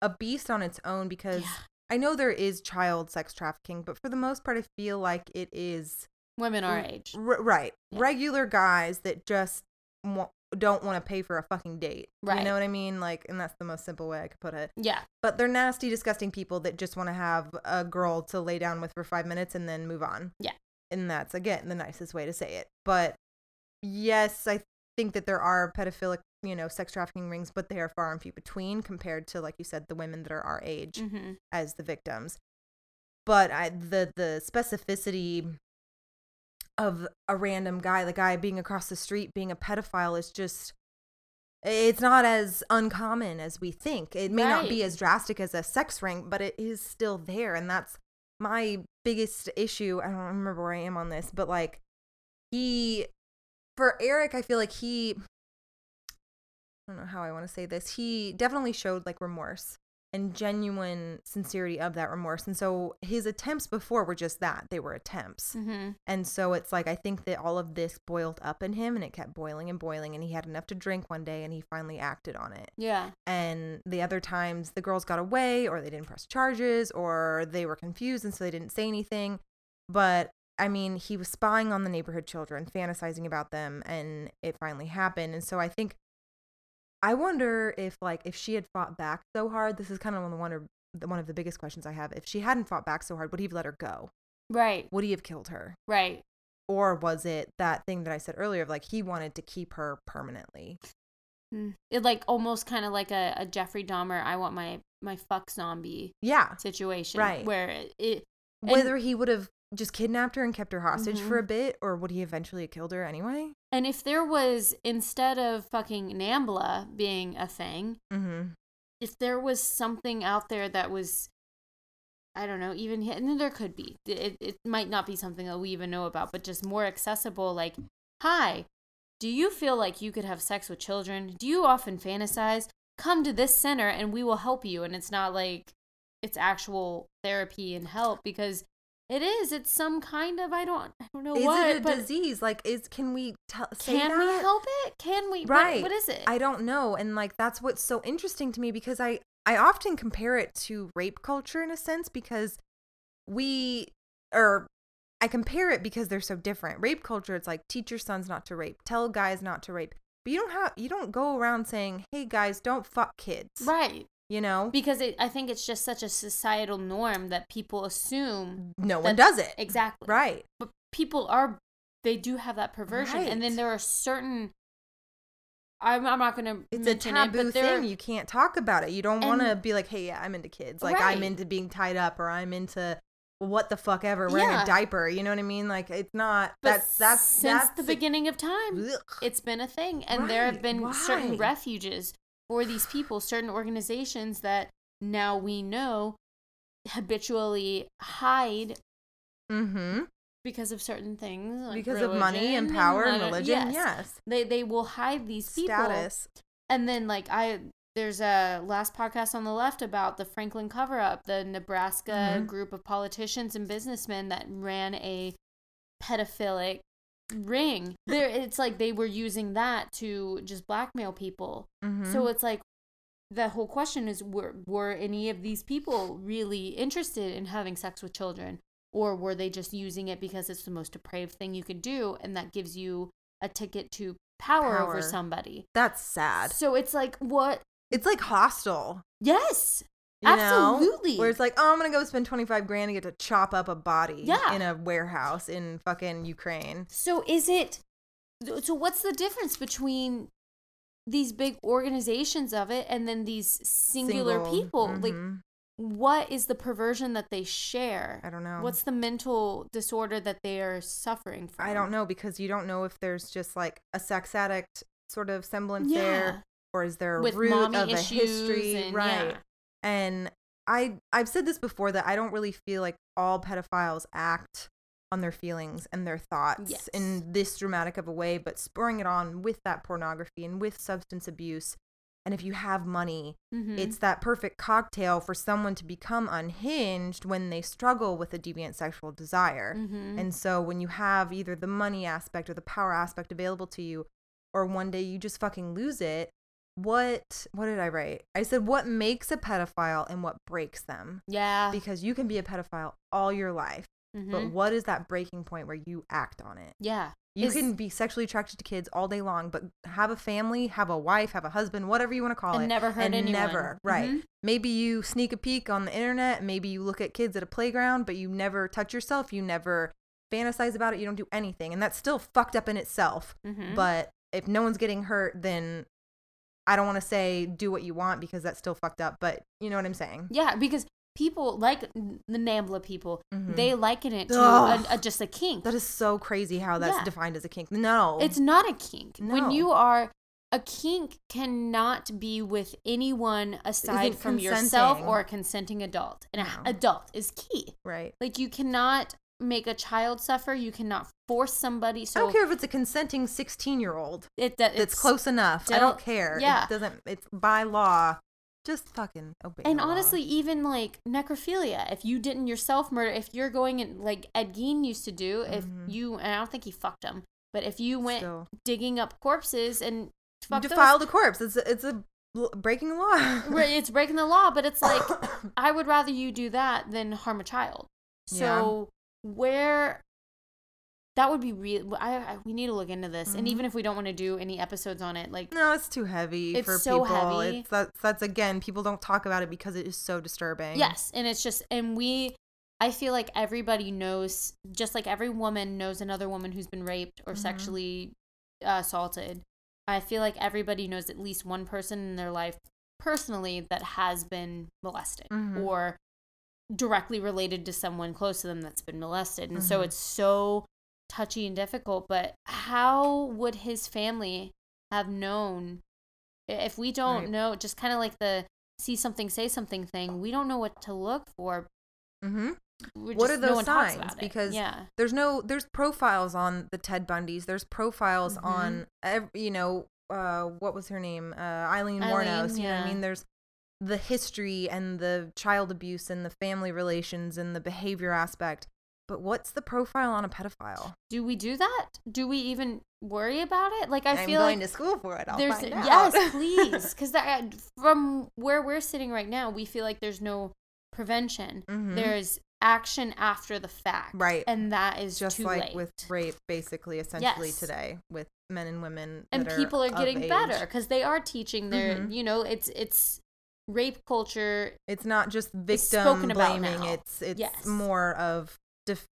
a beast on its own because Yeah. I know there is child sex trafficking, but for the most part, I feel like it is women our age. r- right, Yeah. regular guys that just don't want to pay for a fucking date. Right. You know what I mean? Like, and that's the most simple way I could put it. Yeah, But they're nasty, disgusting people that just want to have a girl to lay down with for five minutes and then move on. Yeah. And that's, again, the nicest way to say it. But yes, I think that there are pedophilic, you know, sex trafficking rings, but they are far and few between compared to, like you said, the women that are our age hmm as the victims. But I, the the specificity of a random guy, the guy being across the street being a pedophile, is just it's not as uncommon as we think. It may not be as drastic as a sex ring, but it is still there, and that's my biggest issue. I don't remember where I am on this, but like he for Eric, I feel like he I don't know how I want to say this. He definitely showed like remorse and genuine sincerity of that remorse. And so his attempts before were just that. They were attempts. hmm And so it's like I think that all of this boiled up in him and it kept boiling and boiling and he had enough to drink one day and he finally acted on it. yeah, And the other times the girls got away or they didn't press charges or they were confused and so they didn't say anything. But I mean, he was spying on the neighborhood children, fantasizing about them, and it finally happened. And so I think I wonder if like if she had fought back so hard, this is kind of one of the one of the biggest questions I have. If she hadn't fought back so hard, would he have let her go? right, Would he have killed her? right. Or was it that thing that I said earlier of like he wanted to keep her permanently? Mm. It like almost kind of like a, a Jeffrey Dahmer. I want my my fuck zombie Yeah. situation, Right. Where it, it Whether he would have just kidnapped her and kept her hostage for Mhm. a bit, or would he eventually have killed her anyway? and if there was instead of fucking Nambla being a thing, Mm-hmm. if there was something out there that was I don't know, even and then there could be. It, it might not be something that we even know about, but just more accessible. Like, hi, do you feel like you could have sex with children? Do you often fantasize? Come to this center and we will help you. And it's not like it's actual therapy and help because it is. It's some kind of I don't I don't know Is what. it a disease? Like, is can we tell? Can we help it? Can we? what- Right. what is it? I don't know, and like that's what's so interesting to me because I I often compare it to rape culture in a sense because we or I compare it because they're so different. Rape culture, it's like teach your sons not to rape, tell guys not to rape, but you don't have you don't go around saying, "Hey guys, don't fuck kids," right. You know, Because it, I think it's just such a societal norm that people assume no one does it, exactly right? but people are they do have that perversion and then there are certain i'm, I'm not going to It's a taboo it but thing. You can't talk about it. You don't want to be like, "Hey, yeah, I'm into kids. Like I'm into being tied up, or I'm into what the fuck ever, wearing Yeah. a diaper." You know what I mean? Like it's not. but that's that's since that's the beginning of time Ugh. it's been a thing and there have Right. been certain refuges for these people certain organizations that now we know habitually hide Mm-hmm. because of certain things like Because of money and power and uh, religion. yes. Yes. they they will hide these people Status. And then like I there's a last podcast on the left about the Franklin cover up, the Nebraska Mhm. group of politicians and businessmen that ran a pedophilic ring. There it's like they were using that to just blackmail people. Mm-hmm. So it's like the whole question is were were any of these people really interested in having sex with children or were they just using it because it's the most depraved thing you could do and that gives you a ticket to power, over somebody. that's sad. So it's like what It's like hostile. Yes. You know? Absolutely. Where it's like, oh, I'm gonna go spend 25 grand and get to chop up a body Yeah. in a warehouse in fucking Ukraine. So is it so what's the difference between these big organizations of it and then these singular Single. people? Like Mhm. what is the perversion that they share? I don't know. What's the mental disorder that they are suffering from? I don't know because you don't know if there's just like a sex addict sort of semblance Yeah. there, or is there a With root of a history, and- right? yeah. And I I've said this before that I don't really feel like all pedophiles act on their feelings and their thoughts Yes. in this dramatic of a way, but spurring it on with that pornography and with substance abuse and if you have money, Mhm. it's that perfect cocktail for someone to become unhinged when they struggle with a deviant sexual desire. Mhm. And so when you have either the money aspect or the power aspect available to you, or one day you just fucking lose it, what what did I write? I said what makes a pedophile and what breaks them. yeah. Because you can be a pedophile all your life, but Mhm. what is that breaking point where you act on it? yeah. You Is- can be sexually attracted to kids all day long, but have a family, have a wife, have a husband, whatever you want to call And it. never hurt and anyone. Never, right. Mhm. Maybe you sneak a peek on the internet, maybe you look at kids at a playground, but you never touch yourself, you never fantasize about it, you don't do anything. And that's still fucked up in itself. Mhm. But if no one's getting hurt, then I don't want to say do what you want because that's still fucked up, but you know what I'm saying? Yeah, because people like the NAMBLA people, Mhm. they liken it to a, a, just a kink. That is so crazy how that's Yeah. defined as a kink. No. It's not a kink. No. When you are a kink cannot be with anyone aside from yourself or a consenting adult. And No. an adult is key. right. Like you cannot make a child suffer. You cannot force somebody. So I don't care if it's a consenting 16 year old. it that It's it's close enough. I don't care. yeah. It doesn't, it's by law. Just fucking obey. And the law. honestly, even like necrophilia, if you didn't yourself murder, if you're going and like Ed Gein used to do, if Mhm. you, and I don't think he fucked him, but if you went Still. digging up corpses and fucked those- a corpse. It's a, it's a breaking the law. Right, it's breaking the law, but it's like I would rather you do that than harm a child. So where that would be real. I, I we need to look into this, and Mhm. even if we don't want to do any episodes on it, like no, it's too heavy It's for so people. heavy. It's that's that's again, people don't talk about it because it is so disturbing. yes, and it's just and we. I feel like everybody knows, just like every woman knows another woman who's been raped or Mhm. sexually uh, assaulted. I feel like everybody knows at least one person in their life personally that has been molested Mhm. or directly related to someone close to them that's been molested. And so Mhm. it's so touchy and difficult. But how would his family have known if we don't Right. know? Just kind of like the see something, say something thing. We don't know what to look for. hmm We're What just- are those talks signs? Because yeah, There's no there's profiles on the Ted Bundys. There's profiles Mhm. on ev- you know uh what was her name uh Aileen, Aileen, Wuornos. You know what I mean? There's the history and the child abuse and the family relations and the behavior aspect. But what's the profile on a pedophile? do we do that? Do we even worry about it? Like I am feel going like to school for it. I'll there's find out. yes, please, because that from where we're sitting right now, we feel like there's no prevention. Mhm. There's action after the fact, Right. And that is just like late. with rape, basically, essentially Yes. today with men and women. and people are of getting better because they are teaching their, Mhm. you know, it's it's rape culture. It's not just victim blaming. It's it's Yes. more of def-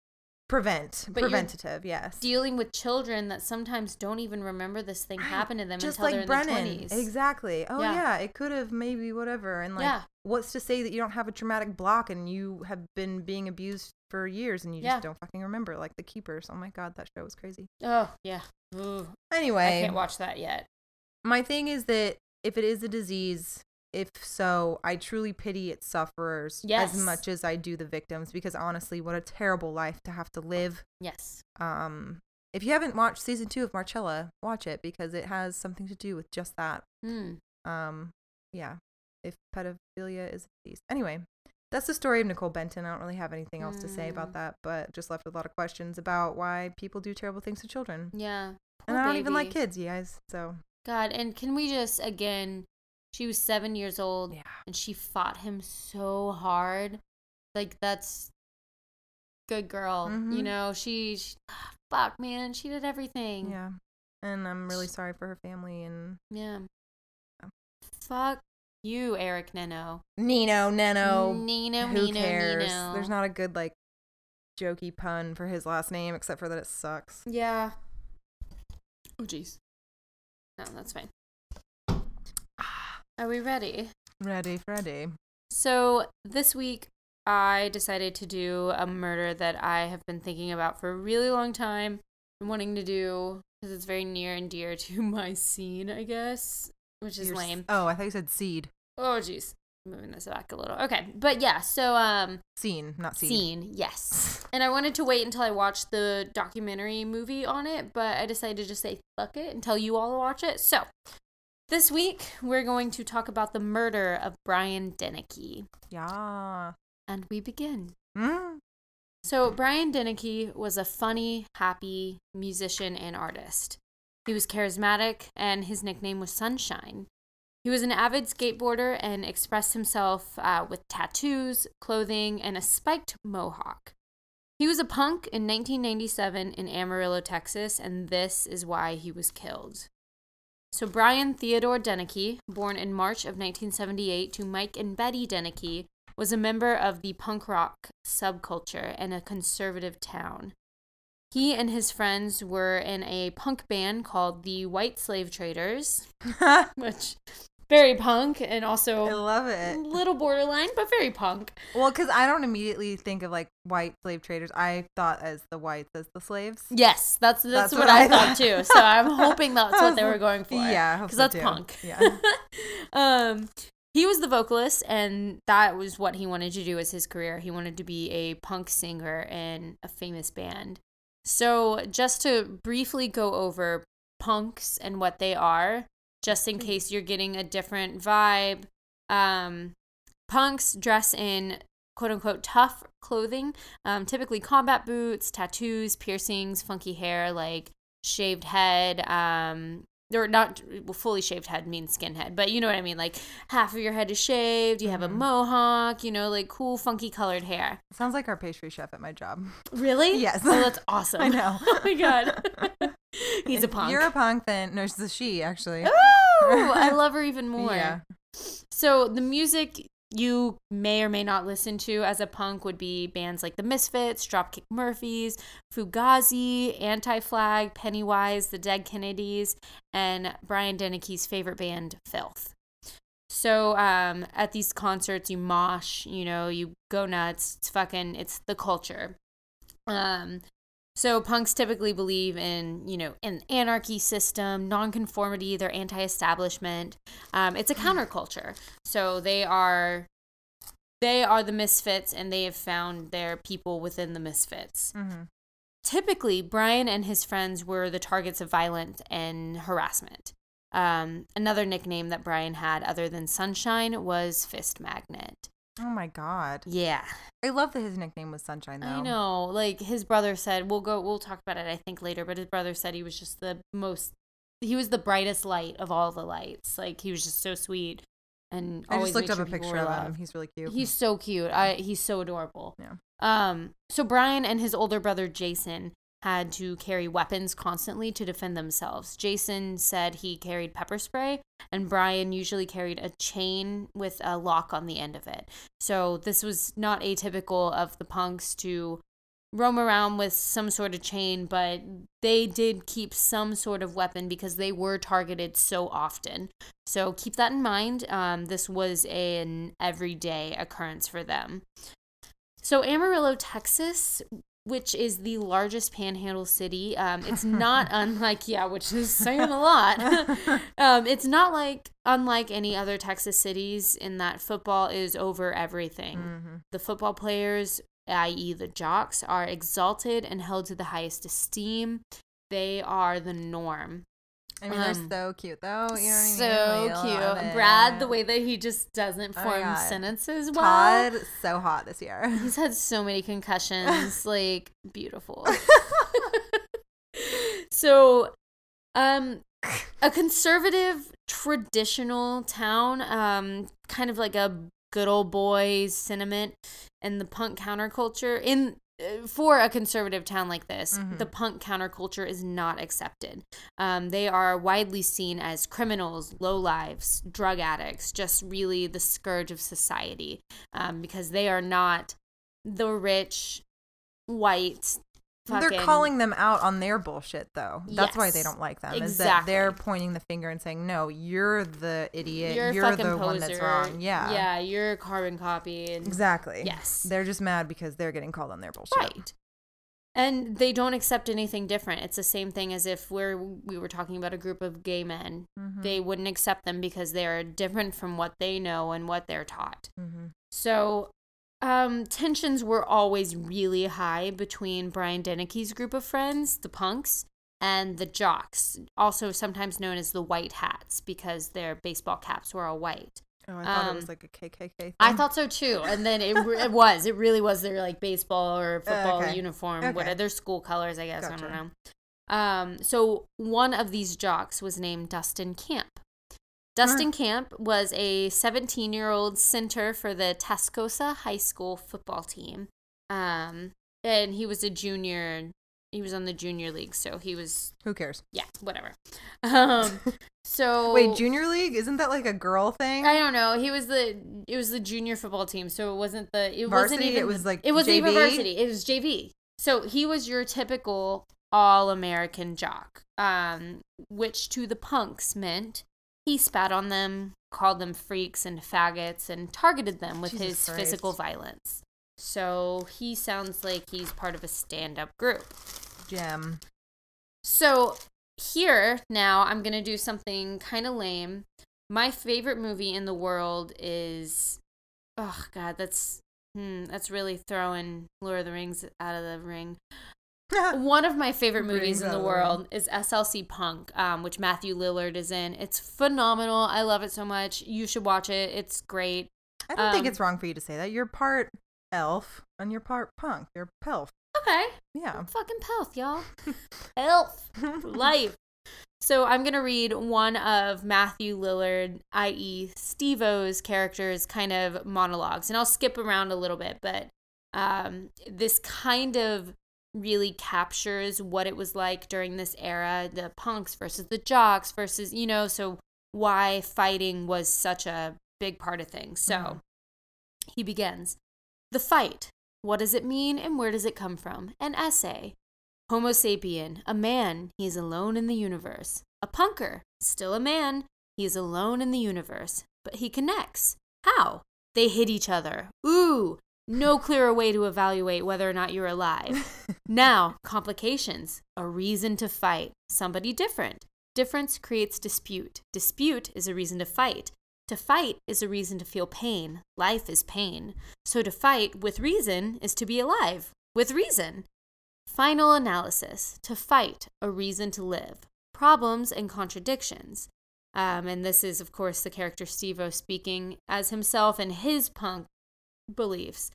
prevent But preventative. Yes. Dealing with children that sometimes don't even remember this thing happened to them just until like they're in Brennan. their twenties. Exactly. Oh Yeah. yeah, it could have maybe whatever. And like, Yeah. what's to say that you don't have a traumatic block and you have been being abused for years and you Yeah. just don't fucking remember? Like the Keepers. Oh my god, that show was crazy. Oh yeah. Ooh, I can't watch that yet. my thing is that if it is a disease, if so, I truly pity its sufferers Yes. as much as I do the victims because honestly, what a terrible life to have to live. Yes. Um, if you haven't watched season two of Marcella, watch it because it has something to do with just that. Hmm. Um, yeah, if pedophilia is a disease. Anyway, that's the story of Nicole Benton. I don't really have anything else to say Mm. about that, but just left with a lot of questions about why people do terrible things to children. Yeah. and I don't even like kids, you guys. So God, and can we just again? She was seven years old, yeah, and she fought him so hard. Like that's good girl. You Mhm. know, she, she fuck man, she did everything. yeah. And I'm really sorry for her family and Yeah. Yeah. Fuck you, Eric Nenno. Nino, Nenno. Nino, who Nino, cares? Nino. There's not a good like jokey pun for his last name except for that it sucks. Yeah. Oh jeez. No, that's fine. Are we ready? Ready, Freddy. So this week, I decided to do a murder that I have been thinking about for a really long time and wanting to do because it's very near and dear to my scene, I guess, which is You're s- lame. Oh, I thought you said seed. Oh, jeez. Moving this back a little. Okay, but yeah, so um, Scene, not seed. scene, yes. And I wanted to wait until I watched the documentary movie on it, but I decided to just say fuck it and tell you all to watch it. So This week, we're going to talk about the murder of Brian Deneke. Yeah. And we begin. Mm. So, Brian Deneke was a funny, happy musician and artist. He was charismatic, and his nickname was Sunshine. He was an avid skateboarder and expressed himself uh, with tattoos, clothing, and a spiked mohawk. He was a punk in 1997 in Amarillo, Texas, and this is why he was killed. So, Brian Theodore Deneke, born in March of 1978 to Mike and Betty Deneke, was a member of the punk rock subculture in a conservative town. He and his friends were in a punk band called the White Slave Traders, which very punk and also I love a it. little borderline, but very punk. Well, because I don't immediately think of like white slave traders. I thought as the whites as the slaves. Yes, that's that's, That's what, what I, I thought thought. too. So I'm hoping that's what they were going for. Yeah, because so that's too. punk. Yeah. um, he was the vocalist, and that was what he wanted to do as his career. He wanted to be a punk singer in a famous band. So, just to briefly go over punks and what they are, just in case you're getting a different vibe, um, punks dress in quote unquote tough clothing, um, typically combat boots, tattoos, piercings, funky hair, like shaved head, um, or not well, fully shaved head means skinhead, but you know what I mean. Like half of your head is shaved, you have a Mhm. mohawk, you know, like cool, funky colored hair. Sounds like our pastry chef at my job. Really? Yes. Oh, that's awesome. I know. oh my god. He's a punk. You're a punk, then no, she's a she actually. Ooh, I love her even more. Yeah. So the music you may or may not listen to as a punk would be bands like the Misfits, Dropkick Murphys, Fugazi, Anti Flag, Pennywise, the Dead Kennedys, and Brian Deneke's favorite band, Filth. So um, at these concerts, you mosh, you know, you go nuts. It's fucking, it's the culture. Um, so punks typically believe in, you know, an anarchy system, nonconformity. They're anti-establishment. Um, it's a counterculture. So they are, they are the misfits, and they have found their people within the misfits. hmm Typically, Brian and his friends were the targets of violence and harassment. Um, another nickname that Brian had, other than Sunshine, was Fist Magnet. Oh my god. Yeah, I love that his nickname was Sunshine though. I know. Like his brother said, we'll go. We'll talk about it. I think later. But his brother said he was just the most. He was the brightest light of all the lights. Like he was just so sweet, and I just looked up sure a picture of him. He's really cute. He's so cute. I he's so adorable. Yeah. Um. So Brian and his older brother Jason had to carry weapons constantly to defend themselves. Jason said he carried pepper spray, and Brian usually carried a chain with a lock on the end of it. So this was not atypical of the punks to roam around with some sort of chain, but they did keep some sort of weapon because they were targeted so often. So keep that in mind. Um, this was an everyday occurrence for them. So Amarillo, Texas, which is the largest panhandle city, um, it's not unlike yeah, which is saying a lot. um, it's not like unlike any other Texas cities in that football is over everything. Mhm. The football players, i.e., the jocks, are exalted and held to the highest esteem. They are the norm. I mean, Um, they're so cute though. You know what I mean? so cute. Brad, the way that he just doesn't Oh form God. sentences well. Todd, so hot this year. He's had so many concussions, like beautiful. so, um, a conservative, traditional town, um, kind of like a good old boys sentiment, and the punk counterculture in for a conservative town like this, Mhm. the punk counterculture is not accepted. Um, they are widely seen as criminals, low lives, drug addicts, just really the scourge of society um, because they are not the rich, white. They're calling them out on their bullshit though. That's why they don't like them. Exactly. Is that they're pointing the finger and saying, "No, you're the idiot. You're, You're, the poser. one that's wrong." Yeah. Yeah, you're a carbon copy. And Exactly. Yes. They're just mad because they're getting called on their bullshit. Right. And they don't accept anything different. It's the same thing as if we're we were talking about a group of gay men. Mhm. They wouldn't accept them because they're different from what they know and what they're taught. Mhm. So, um, tensions were always really high between Brian Deneke's group of friends, the punks, and the Jocks, also sometimes known as the White Hats because their baseball caps were all white. Oh, I thought it Um, was like a KKK. Thing. I thought so too, and then it, it was. It really was their like baseball or football okay. uniform, Okay. whatever their school colors, I guess. I don't know. Um, so one of these jocks was named Dustin Camp. Dustin Camp was a 17 year old center for the Tascosa High School football team. Um, and he was a junior. He was on the junior league, so he was Who cares? yeah, whatever. Um, so Wait, junior league isn't that like a girl thing? I don't know. He was the it was the junior football team, so it wasn't the it wasn't even It was, like, it wasn't even JV? varsity. It was JV. So he was your typical all American jock, um, which to the punks meant he spat on them, called them freaks and faggots, and targeted them with Jesus his Christ. physical violence. So he sounds like he's part of a stand up group. Gem. So here now I'm gonna do something kind of lame. My favorite movie in the world is oh god, that's hmm, that's really throwing Lord of the Rings out of the ring. One of my favorite movies in the world is SLC Punk, um, which Matthew Lillard is in. It's phenomenal. I love it so much. You should watch it. It's great. I don't think Um, it's wrong for you to say that. You're part elf and you're part punk. You're pelf. Okay. Yeah. I'm fucking pelf, y'all. Elf. life. So I'm gonna read one of Matthew Lillard, i.e., Stevo's character's kind of monologues, and I'll skip around a little bit, but um, this kind of really captures what it was like during this era: the punks versus the jocks versus you know, so why fighting was such a big part of things. So Mhm. he begins. The fight. What does it mean and where does it come from? An essay. Homo sapien, a man, he is alone in the universe. A punker, still a man, he is alone in the universe. But he connects. How? They hit each other. Ooh, no clearer way to evaluate whether or not you're alive. now, complications. A reason to fight. Somebody different. Difference creates dispute. Dispute is a reason to fight. To fight is a reason to feel pain. Life is pain. So to fight with reason is to be alive. With reason. Final analysis. To fight, a reason to live. Problems and contradictions. Um, and this is, of course, the character Stevo speaking as himself and his punk beliefs.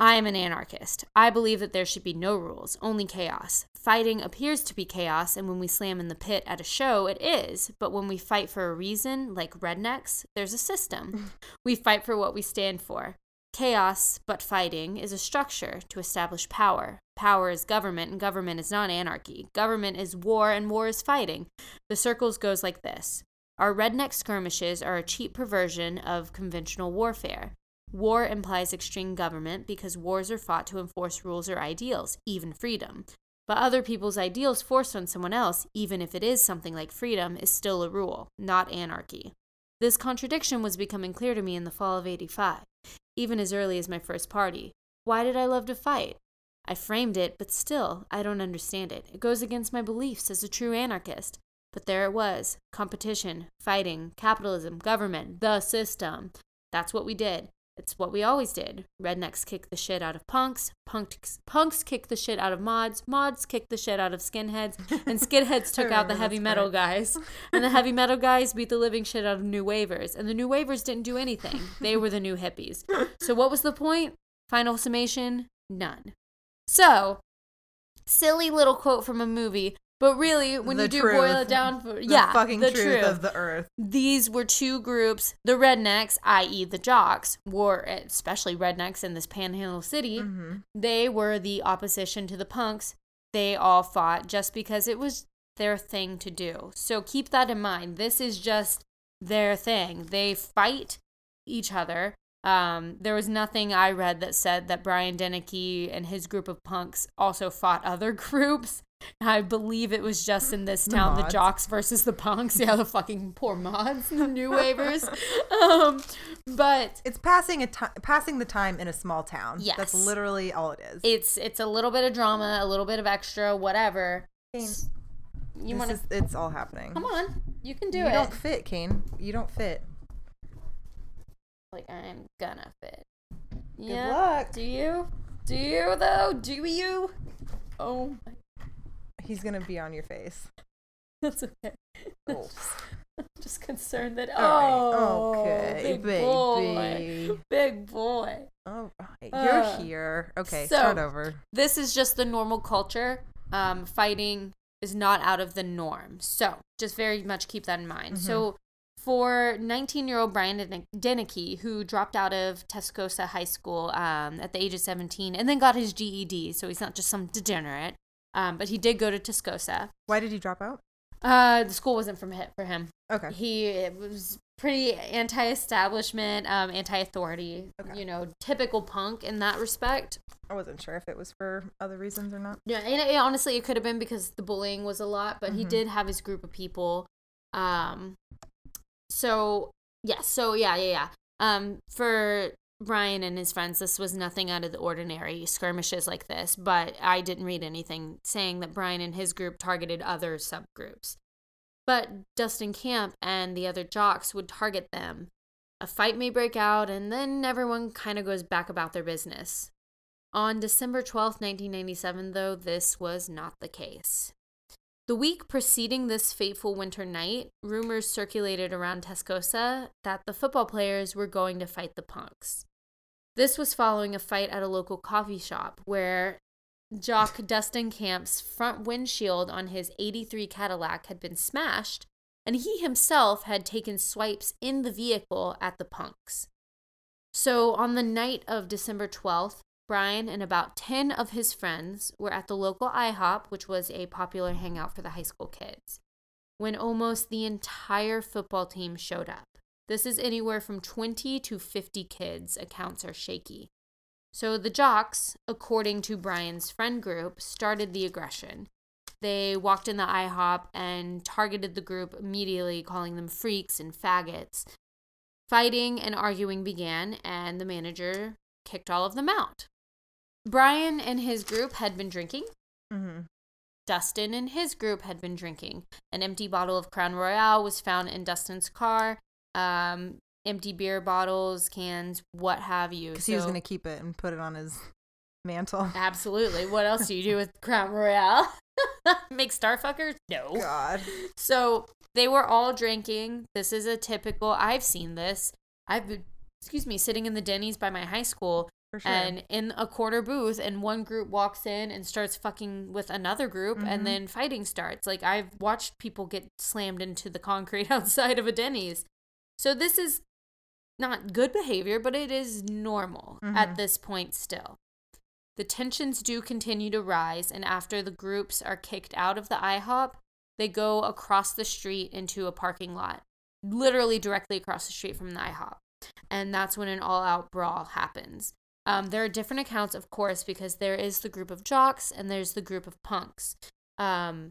I am an anarchist. I believe that there should be no rules, only chaos. Fighting appears to be chaos, and when we slam in the pit at a show, it is. But when we fight for a reason, like rednecks, there's a system. we fight for what we stand for. Chaos, but fighting, is a structure to establish power. Power is government, and government is not anarchy. Government is war, and war is fighting. The circles goes like this. Our redneck skirmishes are a cheap perversion of conventional warfare. War implies extreme government because wars are fought to enforce rules or ideals, even freedom. But other people's ideals forced on someone else, even if it is something like freedom, is still a rule, not anarchy. This contradiction was becoming clear to me in the fall of 85, even as early as my first party. Why did I love to fight? I framed it, but still, I don't understand it. It goes against my beliefs as a true anarchist. But there it was competition, fighting, capitalism, government, the system. That's what we did. It's what we always did. Rednecks kick the shit out of punks, punks, punks kick the shit out of mods, mods kick the shit out of skinheads, and skinheads took out the heavy metal part. guys. And the heavy metal guys beat the living shit out of new wavers. And the new wavers didn't do anything. They were the new hippies. So what was the point? Final summation? None. So, silly little quote from a movie, but really, when The you do boil it down, for The yeah, fucking the truth, of the earth. these were two groups the rednecks i.e the jocks were especially rednecks in this panhandle city hmm they were the opposition to the punks. They all fought just because it was their thing to do. So keep that in mind. This is just their thing. They fight each other. Um, there was nothing I read that said that Brian Deneke and his group of punks also fought other groups. I believe it was just in this town, the, mods. jocks versus the punks. Yeah, the fucking poor mods, the new wavers. um, but It's passing a ti- passing the time in a small town. Yes. That's literally all it is. it's it's a little bit of drama, a little bit of extra, whatever. Kane, You want to it's all happening. come on? You can do you it. You don't fit, Kane. You don't fit. Like I'm gonna fit. Good Yeah. luck. Do you? Do you though? Do you? Oh my He's gonna be on your face. That's okay. Oh. Just concerned that oh, right. Okay, big baby. boy, big boy. All right. Uh, You're here. Okay, so- start over. This is just the normal culture. Um, fighting is not out of the norm. So just very much keep that in mind. So for 19-year-old Brian Den- who dropped out of Tascosa High School um, at the age of 17 and then got his GED, so he's not just some degenerate, um, but he did go to Tascosa. Why did he drop out? Uh, the school wasn't from hit for him. Okay. He it was pretty anti-establishment, um, anti-authority. Okay. You know, typical punk in that respect. I wasn't sure if it was for other reasons or not. Yeah, and it, honestly, it could have been because the bullying was a lot, but he Mhm. did have his group of people. Um, so yeah, so yeah, yeah, yeah. Um, for Brian and his friends, this was nothing out of the ordinary skirmishes like this, but I didn't read anything saying that Brian and his group targeted other subgroups. But Dustin Camp and the other jocks would target them. A fight may break out, and then everyone kind of goes back about their business. On December twelfth, 1997, though, this was not the case. The week preceding this fateful winter night, rumors circulated around Tascosa that the football players were going to fight the punks. This was following a fight at a local coffee shop where Jock Dustin Camp's front windshield on his 83 Cadillac had been smashed, and he himself had taken swipes in the vehicle at the punks. So on the night of December 12th, Brian and about 10 of his friends were at the local IHOP, which was a popular hangout for the high school kids, when almost the entire football team showed up. This is anywhere from 20 to 50 kids, accounts are shaky. So the jocks, according to Brian's friend group, started the aggression. They walked in the IHOP and targeted the group immediately, calling them freaks and faggots. Fighting and arguing began, and the manager kicked all of them out. Brian and his group had been drinking. Mm-hmm. Dustin and his group had been drinking. An empty bottle of Crown Royal was found in Dustin's car. Um, empty beer bottles, cans, what have you. Because he was gonna keep it and put it on his mantle. Absolutely. What else do you do with Crown Royal? Make starfuckers? No. God. So they were all drinking. This is a typical. I've seen this. I've been, excuse me, sitting in the Denny's by my high school For sure. and in a quarter booth, and one group walks in and starts fucking with another group, Mhm. and then fighting starts. Like I've watched people get slammed into the concrete outside of a Denny's. So this is not good behavior, but it is normal at Mhm. this point still. The tensions do continue to rise, and after the groups are kicked out of the IHOP, they go across the street into a parking lot, literally directly across the street from the IHOP. And that's when an all out brawl happens. Um, there are different accounts, of course, because there is the group of jocks and there's the group of punks. Um,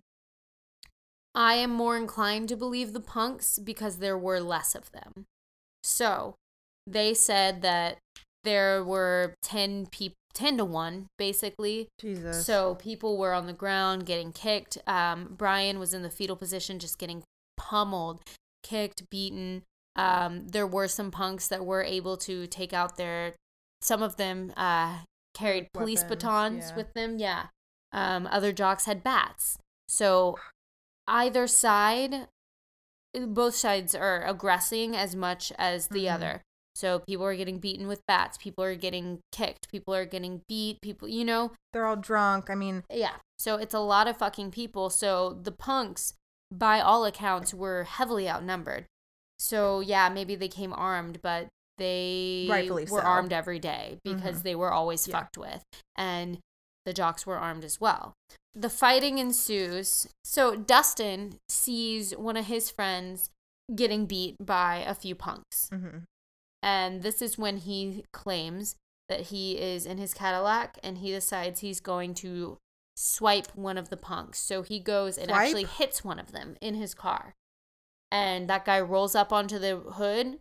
I am more inclined to believe the punks because there were less of them. So they said that there were 10 people 10 to 1 basically Jesus. so people were on the ground getting kicked um, brian was in the fetal position just getting pummeled kicked beaten um, there were some punks that were able to take out their some of them uh, carried police Weapons, batons yeah. with them yeah um, other jocks had bats so either side both sides are aggressing as much as the Mhm. other so people are getting beaten with bats people are getting kicked people are getting beat people you know They're all drunk. I mean, yeah. So it's a lot of fucking people. So the punks, by all accounts, were heavily outnumbered. So yeah, maybe they came armed, but they Rightfully were so. armed every day because Mhm. they were always Yeah. fucked with. And the jocks were armed as well. The fighting ensues. So Dustin sees one of his friends getting beat by a few punks. mhm. And this is when he claims that he is in his Cadillac and he decides he's going to swipe one of the punks. So he goes and Swipe? actually hits one of them in his car. And that guy rolls up onto the hood,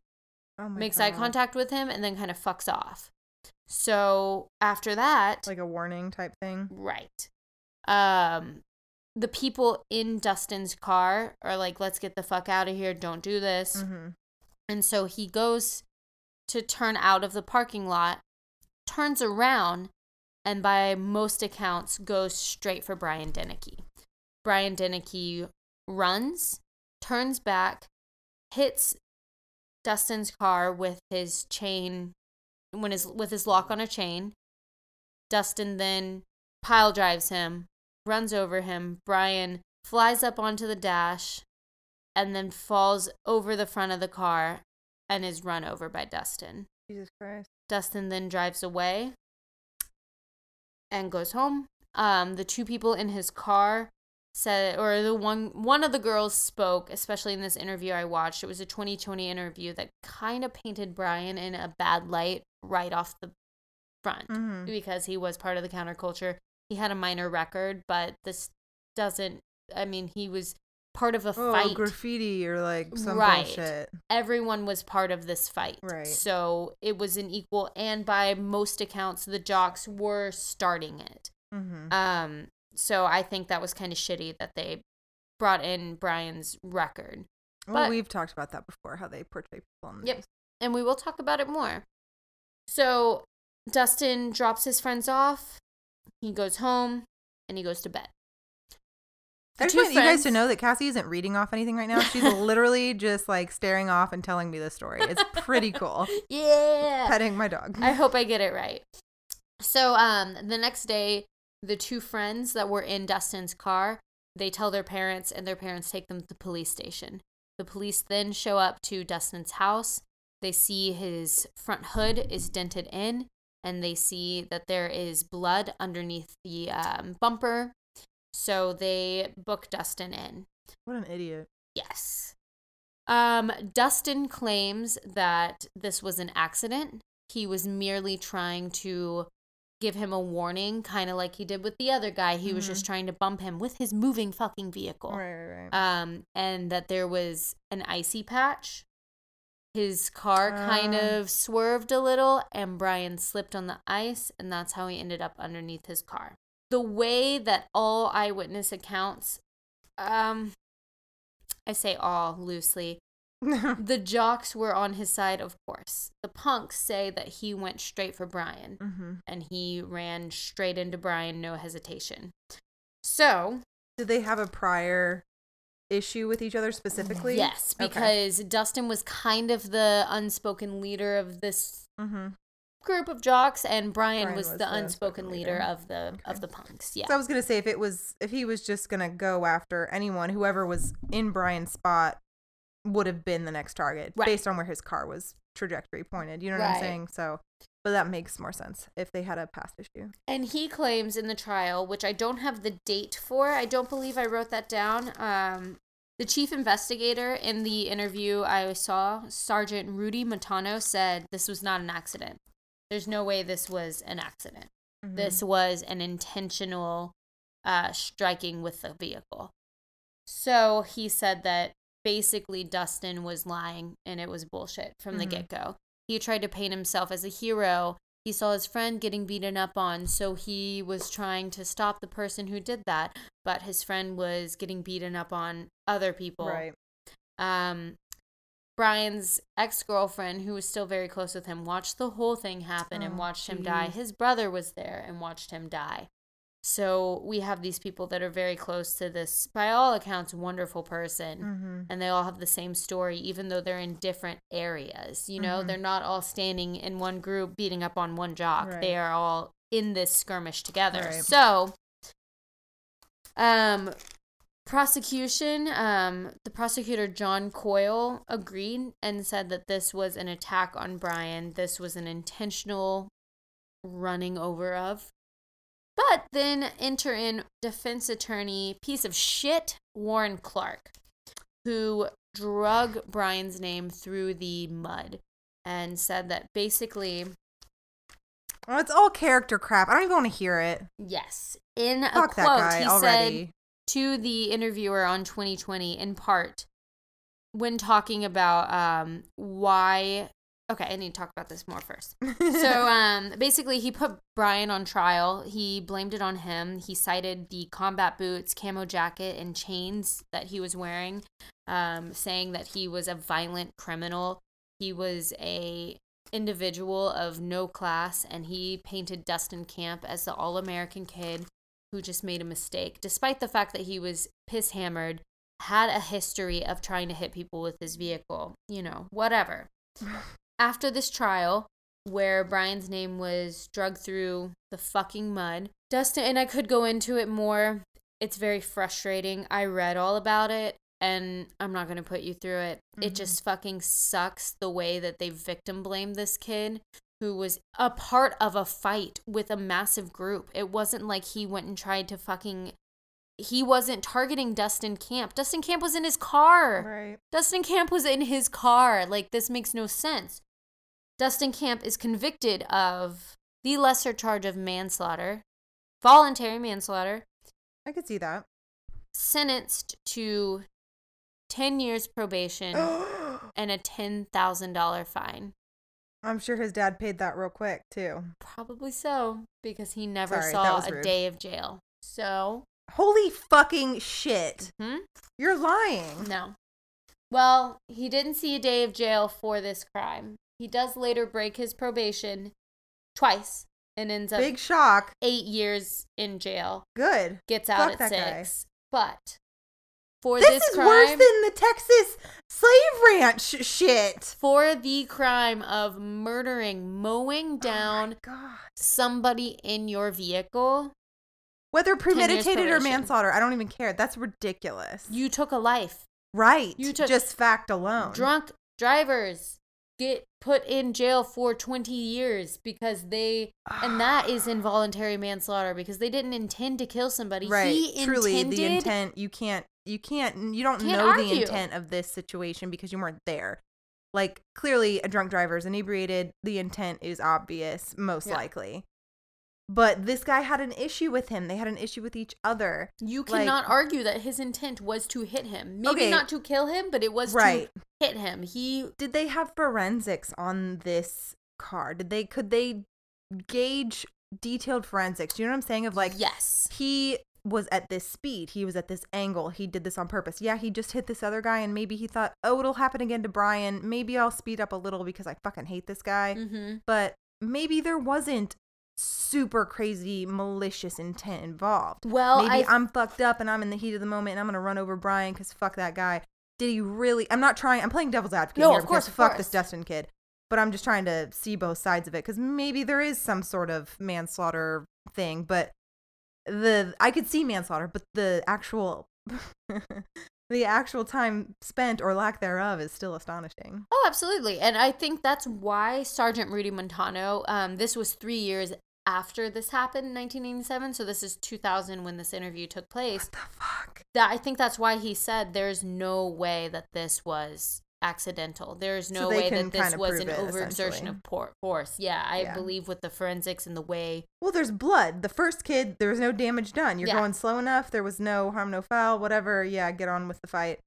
oh makes eye contact with him, and then kind of fucks off. So after that, Like a warning type thing. right. Um the people in Dustin's car are like, let's get the fuck out of here. Don't do this. Mm-hmm. And so he goes to turn out of the parking lot, turns around, and by most accounts, goes straight for Brian Deneke. Brian Deneke runs, turns back, hits Dustin's car with his chain when his with his lock on a chain. Dustin then pile drives him, runs over him. Brian flies up onto the dash and then falls over the front of the car and is run over by Dustin. Jesus Christ. Dustin then drives away and goes home. Um, the two people in his car said, or the one one of the girls spoke, especially in this interview I watched. It was a 2020 interview that kind of painted Brian in a bad light right off the front Mhm. because he was part of the counterculture. He had a minor record, but this doesn't. I mean, he was part of a Oh, fight graffiti or like some Right. bullshit. everyone was part of this fight. Right. So it was an equal, and by most accounts, the jocks were starting it. Mm-hmm. Um, so I think that was kind of shitty that they brought in Brian's record. well, we've talked about that before, how they portray people on the Yep. news. And we will talk about it more. So Dustin drops his friends off. He goes home and he goes to bed. I just want you guys to know that Cassie isn't reading off anything right now. She's literally just like staring off and telling me the story. It's pretty cool. Yeah. Petting my dog. I hope I get it right. So um the next day, the two friends that were in Dustin's car, they tell their parents and their parents take them to the police station. The police then show up to Dustin's house. They see his front hood is dented in and they see that there is blood underneath the um, bumper. So they book Dustin in. What an idiot. Yes. Um, Dustin claims that this was an accident. He was merely trying to give him a warning, kind of like he did with the other guy. He was Mhm. just trying to bump him with his moving fucking vehicle. Right, right, right. Um, and that there was an icy patch. His car kind Ah. of swerved a little, and Brian slipped on the ice, and that's how he ended up underneath his car. The way that all eyewitness accounts, um, I say all loosely, the jocks were on his side, of course. The punks say that he went straight for Brian hmm and he ran straight into Brian, no hesitation. So, Did they have a prior issue with each other specifically? yes, because Dustin was kind of the unspoken leader of this hmm group of jocks, and Brian, Brian was, was the the unspoken leader leader. of the of the punks. Yeah. So I was gonna say if it was if he was just gonna go after anyone, whoever was in Brian's spot would have been the next target Right. based on where his car was trajectory pointed. You know what I'm saying? So, but that makes more sense if they had a past issue. And he claims in the trial, which I don't have the date for, I don't believe I wrote that down. Um, the chief investigator in the interview I saw, Sergeant Rudy Matano, said this was not an accident. There's no way this was an accident. Mhm. This was an intentional uh, striking with the vehicle. So he said that basically Dustin was lying and it was bullshit from the Mhm. get go. He tried to paint himself as a hero. He saw his friend getting beaten up on, so he was trying to stop the person who did that. But his friend was getting beaten up on other people. right. Um, Brian's ex girlfriend, who was still very close with him, watched the whole thing happen and Oh, watched him die. His brother was there and watched him die. So we have these people that are very close to this, by all accounts, wonderful person. Mm-hmm. And they all have the same story, even though they're in different areas. You know, Mhm. they're not all standing in one group beating up on one jock. They are all in this skirmish together. Right. So, um, prosecution, um, the prosecutor John Coyle agreed and said that this was an attack on Brian. This was an intentional running over of. But then enter in defense attorney, piece of shit, Warren Clark, who drug Brian's name through the mud and said that basically, Well, it's all character crap. I don't even want to hear it. yes, in a quote, he already. said to the interviewer on 2020 in part when talking about um why okay i need to talk about this more first. So um basically he put brian on trial. He blamed it on him. He cited the combat boots camo jacket and chains that he was wearing um saying that he was a violent criminal. He was a individual of no class and he painted dustin camp as the all-american kid who just made a mistake, despite the fact that he was piss hammered, had a history of trying to hit people with his vehicle, you know, whatever. After this trial, where Brian's name was drugged through the fucking mud, Dustin, and I could go into it more. It's very frustrating. I read all about it and I'm not going to put you through it. It Mhm. just fucking sucks the way that they victim blame this kid who was a part of a fight with a massive group. It wasn't like he went and tried to fucking he wasn't targeting Dustin Camp. Dustin Camp was in his car. Right. Dustin Camp was in his car. Like, this makes no sense. Dustin Camp is convicted of the lesser charge of manslaughter, voluntary manslaughter, I could see that. sentenced to 10 years probation and a $10,000 fine. I'm sure his dad paid that real quick too. Probably so, because he never Sorry, saw a rude. day of jail. So, Holy fucking shit. hmm? You're lying. No. Well, he didn't see a day of jail for this crime. He does later break his probation twice and ends up Big shock. eight years in jail. Good. Gets out Fuck at that guy. six. But for This, this, is crime, worse than the Texas slave ranch shit. for the crime of murdering, mowing Oh down God. somebody in your vehicle, Whether premeditated or manslaughter, I don't even care. That's ridiculous. you took a life. right. you took- just fact alone. Drunk drivers get put in jail for 20 years because they and that is involuntary manslaughter because they didn't intend to kill somebody. right. He Truly, intended, the intent you can't you can't you don't Can't know argue. the intent of this situation because you weren't there. Like clearly, a drunk driver is inebriated. The intent is obvious, most Yeah. likely. But this guy had an issue with him. They had an issue with each other. You Like- cannot argue that his intent was to hit him. Maybe Okay. not to kill him, but it was Right. to hit him. He Did they have forensics on this car? Did they could they gauge detailed forensics? Do you know what I'm saying? Of like yes. he was at this speed, he was at this angle, he did this on purpose. Yeah, he just hit this other guy and maybe he thought, "Oh, it'll happen again to Brian. Maybe I'll speed up a little because I fucking hate this guy." Mm-hmm. But maybe there wasn't super crazy malicious intent involved. Well, maybe I I'm fucked up and I'm in the heat of the moment and I'm gonna run over Brian because fuck that guy. Did he really? I'm not trying. I'm playing devil's advocate No, here of course, because of fuck course. this Dustin kid. But I'm just trying to see both sides of it because maybe there is some sort of manslaughter thing. But the I could see manslaughter, but the actual the actual time spent or lack thereof is still astonishing. Oh, absolutely. And I think that's why Sergeant Rudy Montano, um, this was three years after this happened in 1987. So this is 2000 when this interview took place. What the fuck? That I think that's why he said there's no way that this was accidental. There's no they way that this was an it, overexertion of por- force. Yeah, I Yeah. believe with the forensics and the way. Well, there's blood. The first kid, there was no damage done. You're Yeah. going slow enough. There was no harm, no foul, whatever. Yeah, get on with the fight.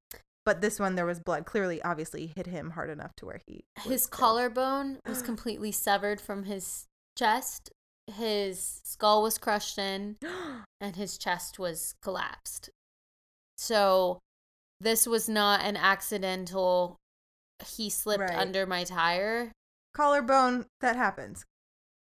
But this one, there was blood. Clearly, obviously, hit him hard enough to where he. His killed. collarbone was completely severed from his chest. His skull was crushed in. and his chest was collapsed. So this was not an accidental he slipped Right. under my tire. Collarbone, that happens.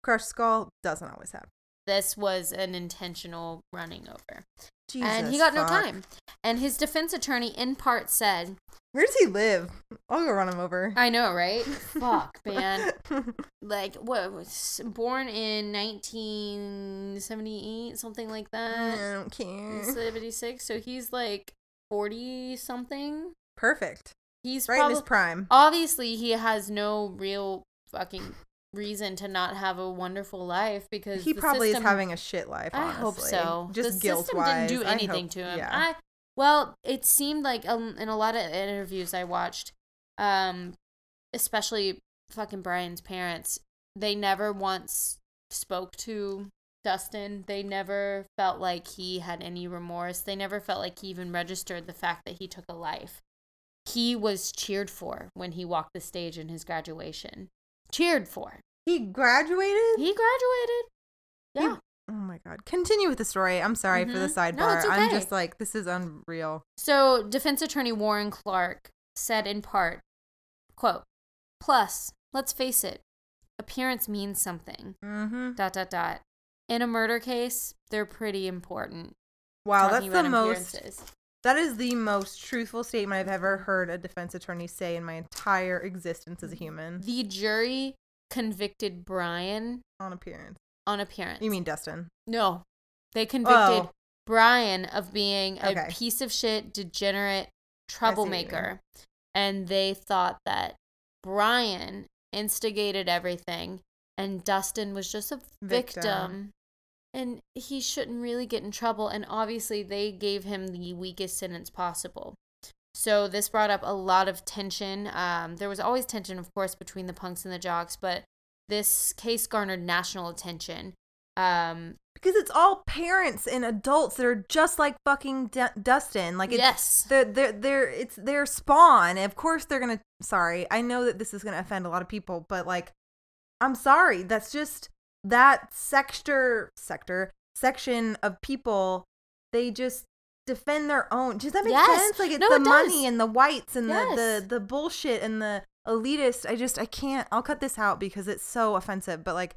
Crushed skull doesn't always happen. This was an intentional running over. Jesus, and he got no time. And his defense attorney in part said, Where does he live? I'll go run him over. I know, right? Fuck, man. Like what was born in 1978, something like that. I don't care. 76. So he's like 40 something. Perfect. He's Right in his prime. obviously he has no real fucking reason to not have a wonderful life because He probably system, is having a shit life. I hope so. Just the guilt system wise. didn't do I anything hope- to him. Yeah. I well, it seemed like um, in a lot of interviews I watched, um, especially fucking Brian's parents, they never once spoke to Dustin. They never felt like he had any remorse. They never felt like he even registered the fact that he took a life. He was cheered for when he walked the stage in his graduation. Cheered for. he graduated. He graduated. Yeah. Oh my god. Continue with the story. I'm sorry for the Mhm. sidebar. No, it's I'm just like this is unreal. So, defense attorney Warren Clark said in part, quote, Plus, let's face it, appearance means something. Mm-hmm. Dot dot dot. in a murder case, they're pretty important. Wow, that's the most. That is the most truthful statement I've ever heard a defense attorney say in my entire existence as a human. The jury convicted Brian On appearance. on appearance. You mean Dustin? No. They convicted Oh. Brian of being a Okay. piece of shit, degenerate what you mean. troublemaker. And they thought that Brian instigated everything and Dustin was just a victim. Victim. And he shouldn't really get in trouble. And obviously, they gave him the weakest sentence possible. So, this brought up a lot of tension. Um, there was always tension, of course, between the punks and the jocks, but this case garnered national attention. Um, Because it's all parents and adults that are just like fucking D- Dustin. Like it's yes. they're they're they're it's their spawn. Of course they're gonna. Sorry, I know that this is gonna offend a lot of people, but like, I'm sorry. That's just that sector sector section of people. They just defend their own. Does that make Yes. sense? Like it's No, the it does. money and the whites and Yes. the, the the bullshit and the elitist. I just I can't. I'll cut this out because it's so offensive. But like,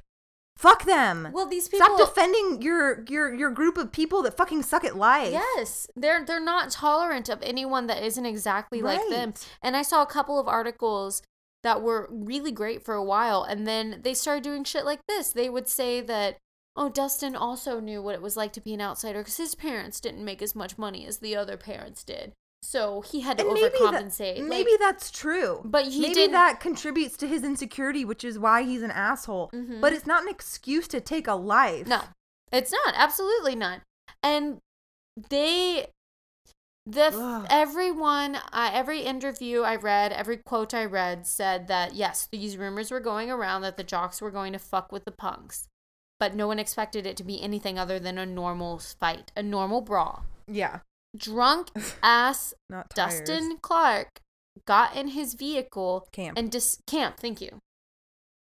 fuck them. Well, these people. Stop defending your your your group of people that fucking suck at life. Yes, they're they're not tolerant of anyone that isn't exactly like them. And I saw a couple of articles that were really great for a while and then they started doing shit like this. They would say that oh, Dustin also knew what it was like to be an outsider cuz his parents didn't make as much money as the other parents did. So he had to And maybe that, overcompensate. Like, maybe that's true. But he maybe didn't- that contributes to his insecurity, which is why he's an asshole. Mhm. But it's not an excuse to take a life. No, it's not. Absolutely not. And they, the Ugh. everyone, uh, every interview I read, every quote I read said that yes, these rumors were going around that the jocks were going to fuck with the punks, but no one expected it to be anything other than a normal fight, a normal brawl. Yeah. Drunk ass Not. Dustin Clark got in his vehicle Camp. and dis- camp, thank you,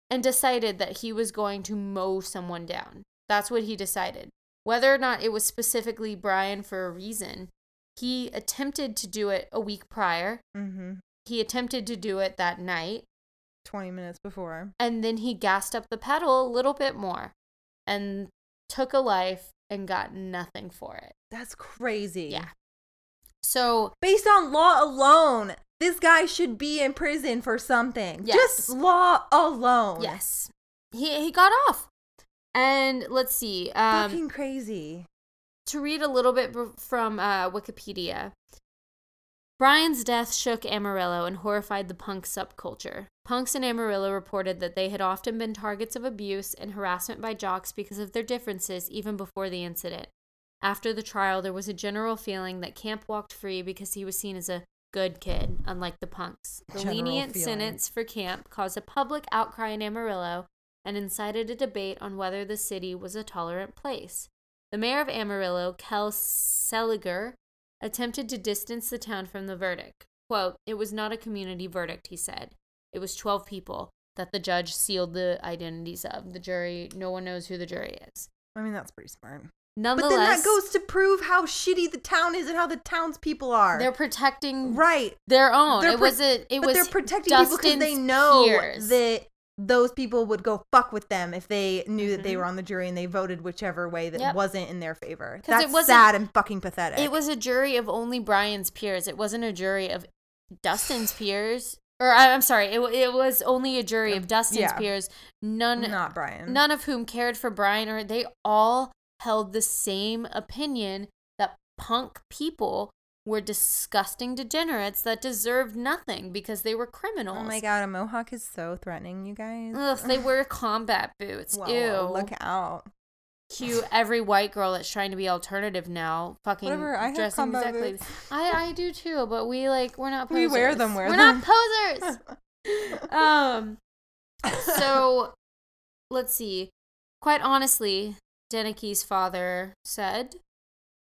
and decided that he was going to mow someone down. That's what he decided. Whether or not it was specifically Brian for a reason, he attempted to do it a week prior. Mm-hmm. He attempted to do it that night, Twenty minutes before. and then he gassed up the pedal a little bit more and took a life and got nothing for it. That's crazy. Yeah. So, Based on law alone, this guy should be in prison for something. Yes. Just law alone. yes, he he got off. And let's see. Um, Fucking crazy. To read a little bit from uh, Wikipedia. Brian's death shook Amarillo and horrified the punk subculture. Punks in Amarillo reported that they had often been targets of abuse and harassment by jocks because of their differences even before the incident. After the trial, there was a general feeling that Camp walked free because he was seen as a good kid, unlike the punks. The General lenient feeling. sentence for Camp caused a public outcry in Amarillo and incited a debate on whether the city was a tolerant place. The mayor of Amarillo, Kel Seliger, attempted to distance the town from the verdict. Quote, It was not a community verdict, he said. It was 12 people that the judge sealed the identities of. The jury, no one knows who the jury is. I mean, that's pretty smart. Nonetheless, But then that goes to prove how shitty the town is and how the townspeople are. they're protecting right. their own. They're it pro- was a, it but was they're protecting people because they Dustin's know peers. that those people would go fuck with them if they knew that they Mhm. were on the jury and they voted whichever way that Yep. wasn't in their favor. 'Cause it That's wasn't- sad and fucking pathetic. It was a jury of only Brian's peers. It wasn't a jury of Dustin's peers. Or I'm sorry, it, it was only a jury of Dustin's yeah. peers. None not Brian. none of whom cared for Brian or they all held the same opinion that punk people were disgusting degenerates that deserved nothing because they were criminals. Oh my god, a mohawk is so threatening, you guys. Ugh, they wear combat boots. Whoa, Ew. Look out. Cute every white girl that's trying to be alternative now. Fucking Whatever, I have dressing combat exactly. boots. I I do too, but we like we're not We posers. wear them, wear we're them. not posers. um so let's see. Quite honestly, Deneke's father said,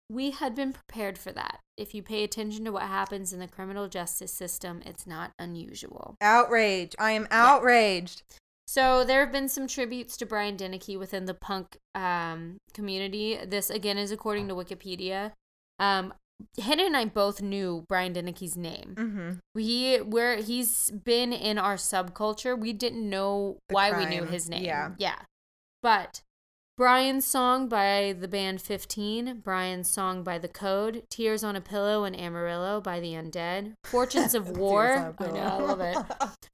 We had been prepared for that. If you pay attention to what happens in the criminal justice system, it's not unusual. Outrage. I am outraged. So there have been some tributes to Brian Deneke within the punk um, community. This again is according to Wikipedia. Um, Hannah and I both knew Brian Deneke's name. Mm-hmm. We where he's been in our subculture. We didn't know The why we knew his name. yeah. yeah. But Brian's Song by the band 15, Brian's Song by The Code, Tears on a Pillow and Amarillo by The Undead, Fortunes of War. I know, I love it.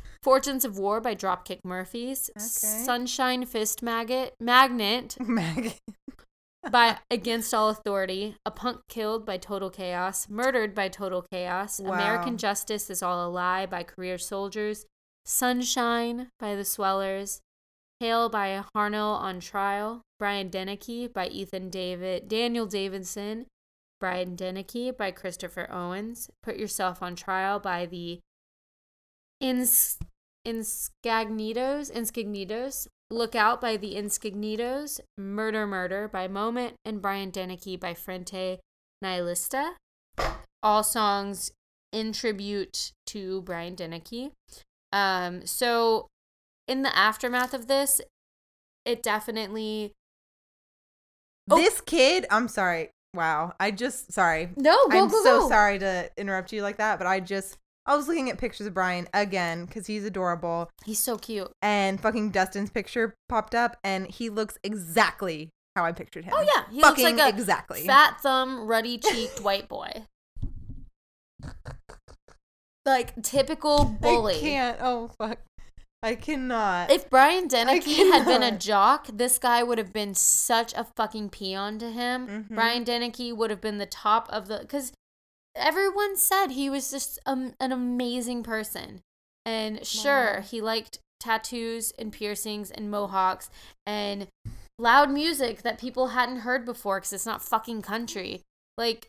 Fortunes of War by Dropkick Murphys, Okay. Sunshine Fist Maggot, Magnet by Against All Authority, A Punk Killed by Total Chaos, Murdered by Total Chaos, Wow. American Justice is All a Lie by Career Soldiers, Sunshine by The Swellers, Hail by Harnell on Trial, Brian Deneke by Ethan David, Daniel Davidson, Brian Deneke by Christopher Owens, Put Yourself on Trial by the Ins- Inscagnitos, Look Out by the Inscagnitos, Murder Murder by Moment, and Brian Deneke by Frente Nihilista. All songs in tribute to Brian Deneke. Um, so in the aftermath of this, it definitely Oh. This kid, I'm sorry. Wow. I just sorry. no go I'm go so go. sorry to interrupt you like that, but I just I was looking at pictures of Brian again because he's adorable, He's so cute. and fucking Dustin's picture popped up, and he looks exactly how I pictured him. Oh yeah, he fucking looks like a exactly. fat thumb, ruddy cheeked white boy. Like typical bully. I can't. Oh fuck. I cannot. If Brian Deneke had been a jock, this guy would have been such a fucking peon to him. Mhm. Brian Deneke would have been the top of the because everyone said he was just um, an amazing person. And sure, Wow. he liked tattoos and piercings and mohawks and loud music that people hadn't heard before because it's not fucking country. Like,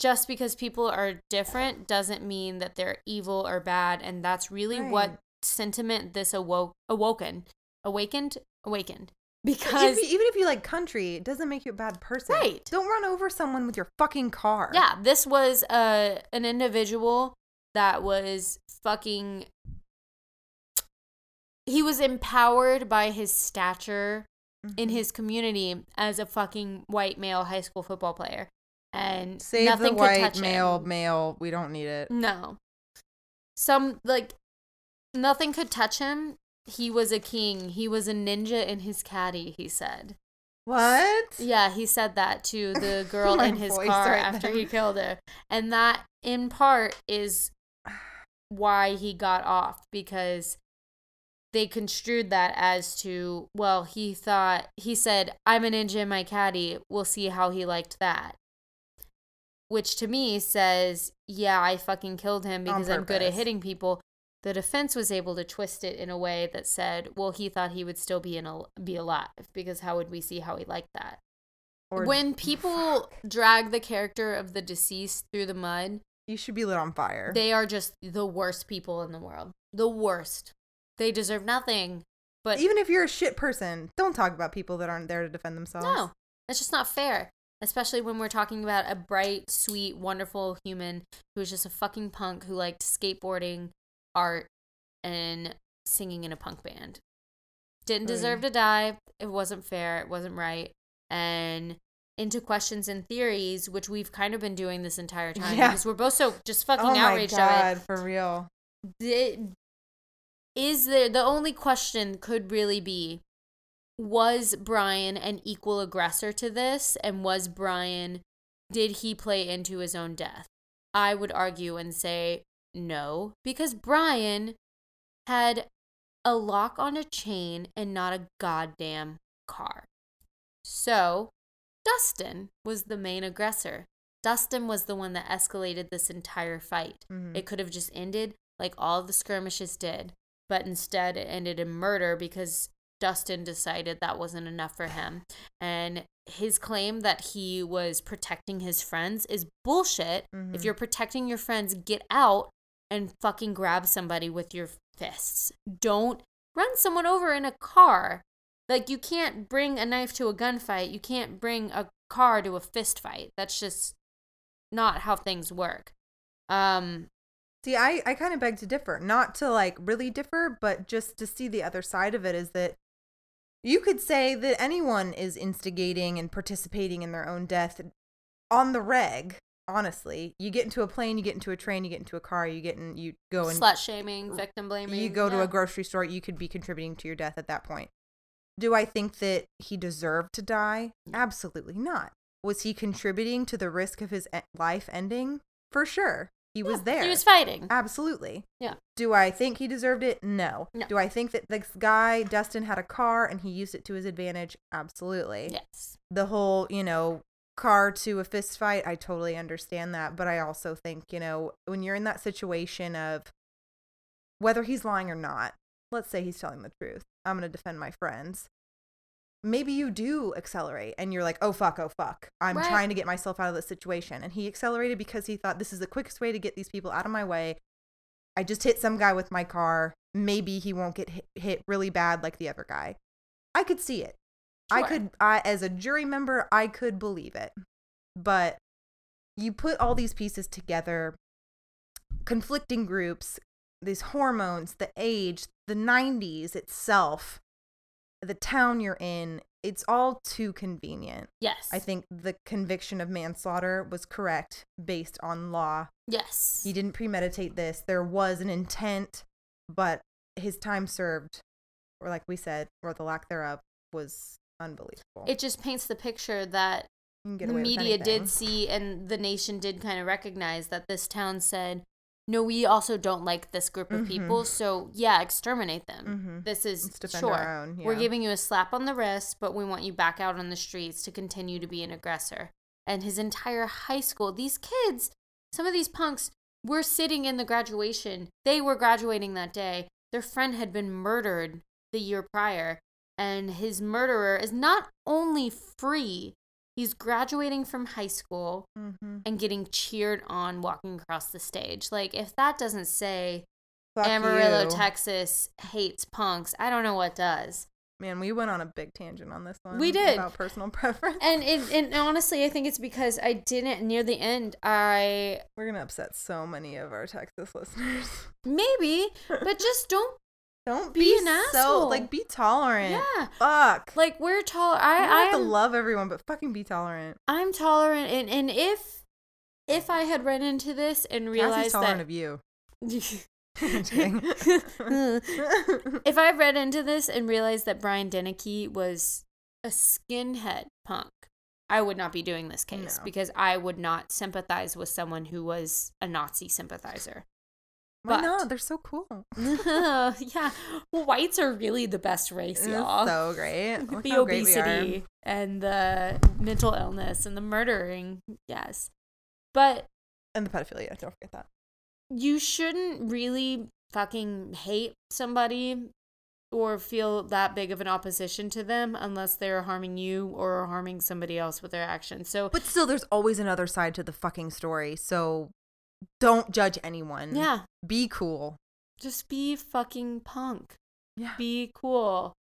just because people are different doesn't mean that they're evil or bad. And that's really what Right. Sentiment this awoke, awoken, awakened, awakened. Because if, you, even if you like country, it doesn't make you a bad person. Right. Don't run over someone with your fucking car. Yeah, this was uh, an individual that was fucking. He was empowered by his stature in Mhm. his community as a fucking white male high school football player, and Save nothing the could white touch male him. male. We don't need it. No, some like nothing could touch him. He was a king. He was a ninja in his caddy. He said. What? Yeah, he said that to the girl in his car right after then. he killed her. And that, in part, is why he got off because they construed that as to, well, he thought, he said, I'm a ninja in my caddy. We'll see how he liked that. Which to me says, yeah, I fucking killed him because I'm good at hitting people. The defense was able to twist it in a way that said, well, he thought he would still be in a, be alive because how would we see how he liked that? Or- when people drag the character of the deceased through the mud, you should be lit on fire. they are just the worst people in the world. The worst. They deserve nothing. But Even if you're a shit person, don't talk about people that aren't there to defend themselves. no, that's just not fair. Especially when we're talking about a bright, sweet, wonderful human who's just a fucking punk who liked skateboarding, art, and singing in a punk band. Didn't oh, deserve to die. It wasn't fair. It wasn't right. And into questions and theories, which we've kind of been doing this entire time Yeah. because we're both so just fucking Oh my outraged god, for real. The, is there the only question could really be was Brian an equal aggressor to this and was Brian did he play into his own death? I would argue and say no because Brian had a lock on a chain and not a goddamn car. So, Dustin was the main aggressor. Dustin was the one that escalated this entire fight. Mhm. It could have just ended like all the skirmishes did, but instead it ended in murder because Dustin decided that wasn't enough for him. And his claim that he was protecting his friends is bullshit. If Mhm. you're protecting your friends, get out and fucking grab somebody with your fists. Don't run someone over in a car. Like you can't bring a knife to a gunfight. You can't bring a car to a fist fight. That's just not how things work. Um See, I, I kind of beg to differ. Not to like really differ, but just to see the other side of it is that you could say that anyone is instigating and participating in their own death on the reg. Honestly, you get into a plane, you get into a train, you get into a car, you get in, you go and slut shaming, victim blaming. you go to a grocery store, you could be contributing to your death at that point. Do I think that he deserved to die? Absolutely not. Was he contributing to the risk of his life ending? For sure. He was there. He was fighting. Absolutely. Yeah. Do I think he deserved it? No. No. Do I think that this guy, Dustin, had a car and he used it to his advantage? Absolutely. Yes. The whole, you know, car to a fist fight, I totally understand that. But I also think, you know, when you're in that situation of whether he's lying or not, let's say he's telling the truth, I'm going to defend my friends. Maybe you do accelerate and you're like, oh, fuck, oh, fuck. I'm Right. trying to get myself out of this situation. And he accelerated because he thought this is the quickest way to get these people out of my way. I just hit some guy with my car. Maybe he won't get hit, hit really bad like the other guy. I could see it. I could, I, as a jury member, I could believe it. But you put all these pieces together, conflicting groups, these hormones, the age, the 90s itself, the town you're in, it's all too convenient. Yes. I think the conviction of manslaughter was correct based on law. Yes. He didn't premeditate this. There was an intent, but his time served, or like we said, or the lack thereof, was unbelievable. It just paints the picture that You can get the media did see and the nation did kind of recognize that this town said, no, we also don't like this group of Mhm. people. So, yeah, exterminate them. Mhm. This is sure. our own, We're giving you a slap on the wrist, but we want you back out on the streets to continue to be an aggressor. And his entire high school, these kids, some of these punks were sitting in the graduation. They were graduating that day. Their friend had been murdered the year prior, and his murderer is not only free, he's graduating from high school Mhm. and getting cheered on walking across the stage. Like, if that doesn't say Fuck Amarillo, you. Texas hates punks, I don't know what does. Man, we went on a big tangent on this one. We did. about personal preference. And, and and honestly, I think it's because I didn't near the end. I We're gonna upset so many of our Texas listeners. maybe, but just don't. Don't Be be, an so asshole. like be tolerant. Yeah, Fuck. like we're you I don't have to love everyone, but fucking be tolerant. I'm tolerant, and and if if I had run into this and Cassie's realized tolerant that of you. If I read into this and realized that Brian Deneke was a skinhead punk, I would not be doing this case No. because I would not sympathize with someone who was a Nazi sympathizer. Why But- not? They're so cool. yeah, well, whites are really the best race, y'all. so great. Look the how great obesity and the mental illness and the murdering, yes. But And the pedophilia. Don't forget that. you shouldn't really fucking hate somebody or feel that big of an opposition to them unless they're harming you or harming somebody else with their actions. So, But still, there's always another side to the fucking story. So don't judge anyone. yeah, Be cool. just be fucking punk. Yeah. Be cool.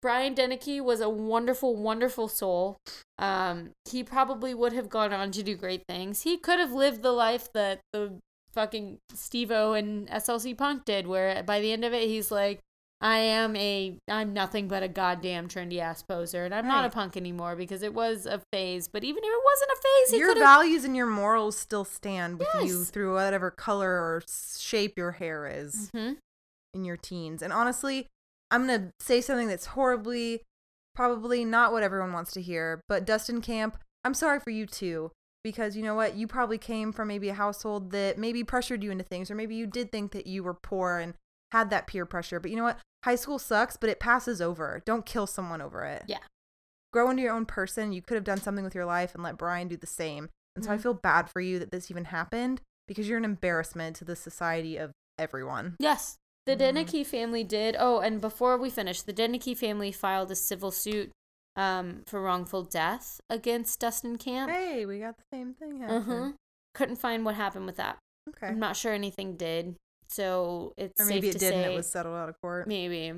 Brian Deneke was a wonderful, wonderful soul. Um, he probably would have gone on to do great things. He could have lived the life that the fucking Stevo and SLC Punk did, where by the end of it, he's like, I am a, I'm nothing but a goddamn trendy ass poser, and I'm not a punk anymore because it was a phase. But even if it wasn't a phase, your values and your morals still stand with you through whatever color or shape your hair is Mhm. in your teens. And honestly, I'm going to say something that's horribly, probably not what everyone wants to hear, but Dustin Camp, I'm sorry for you too. Because you know what? You probably came from maybe a household that maybe pressured you into things, or maybe you did think that you were poor and had that peer pressure. But you know what? High school sucks, but it passes over. Don't kill someone over it. Yeah. Grow into your own person. You could have done something with your life and let Brian do the same. And so I Mhm. feel bad for you that this even happened because you're an embarrassment to the society of everyone. Yes. The Mhm. Deneke family did. Oh, and before we finish, the Deneke family filed a civil suit um, for wrongful death against Dustin Camp. Hey, we got the same thing happening. huh. Couldn't find what happened with that. Okay. I'm not sure anything did. So it's or maybe safe it to did say it was settled out of court. maybe.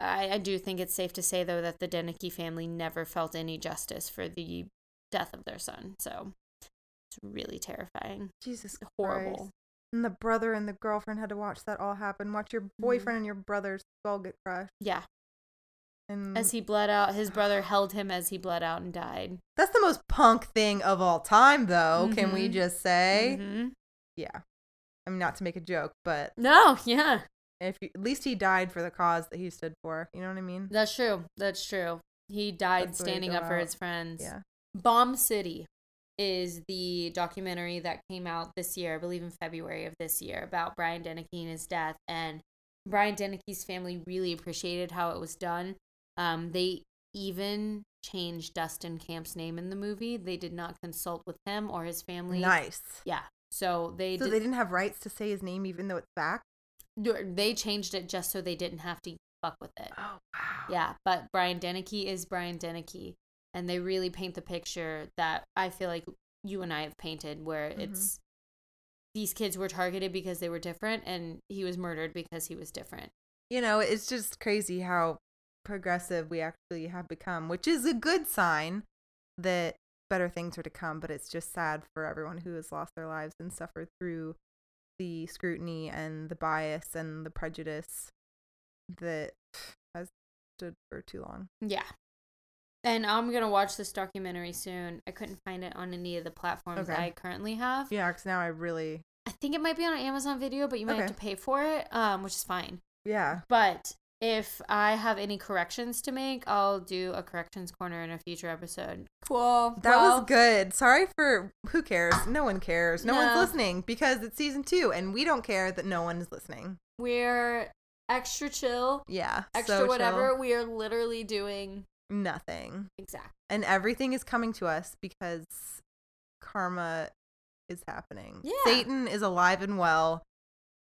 I, I do think it's safe to say though that the Deneke family never felt any justice for the death of their son. So it's really terrifying. Jesus Horrible. Christ. And the brother and the girlfriend had to watch that all happen. Watch your Mm-hmm. boyfriend and your brother's skull get crushed. Yeah. And As he bled out, his brother held him as he bled out and died. that's the most punk thing of all time, though. Can we Mhm. just say? Mhm. Yeah. I mean, not to make a joke, but No, yeah. If you, at least he died for the cause that he stood for. You know what I mean? That's true. That's true. He died That's the way to standing up for his friends. Yeah. Bomb City is the documentary that came out this year, I believe in February of this year, about Brian Deneke and his death. And Brian Deneke's family really appreciated how it was done. Um, they even changed Dustin Camp's name in the movie. They did not consult with him or his family. Nice. Yeah. So they So did, they didn't have rights to say his name even though it's back? they changed it just so they didn't have to fuck with it. Oh, wow. Yeah, but Brian Deneke is Brian Deneke, and they really paint the picture that I feel like you and I have painted, where Mhm. it's these kids were targeted because they were different, and he was murdered because he was different. You know, it's just crazy how progressive we actually have become, which is a good sign that better things are to come, but it's just sad for everyone who has lost their lives and suffered through the scrutiny and the bias and the prejudice that has stood for too long. Yeah. And I'm gonna watch this documentary soon. I couldn't find it on any of the platforms Okay. I currently have. Yeah, because now I really, I think it might be on Amazon Video, but you might have to pay for it, um, which is fine. yeah. But if I have any corrections to make, I'll do a corrections corner in a future episode. Cool. That Well, was good. Sorry for who cares? No one cares. No, No. one's listening because it's season two and we don't care that no one is listening. We're extra chill, Yeah. extra so chill. whatever. We are literally doing Nothing. exactly. and everything is coming to us because karma is happening. Yeah. Satan is alive and well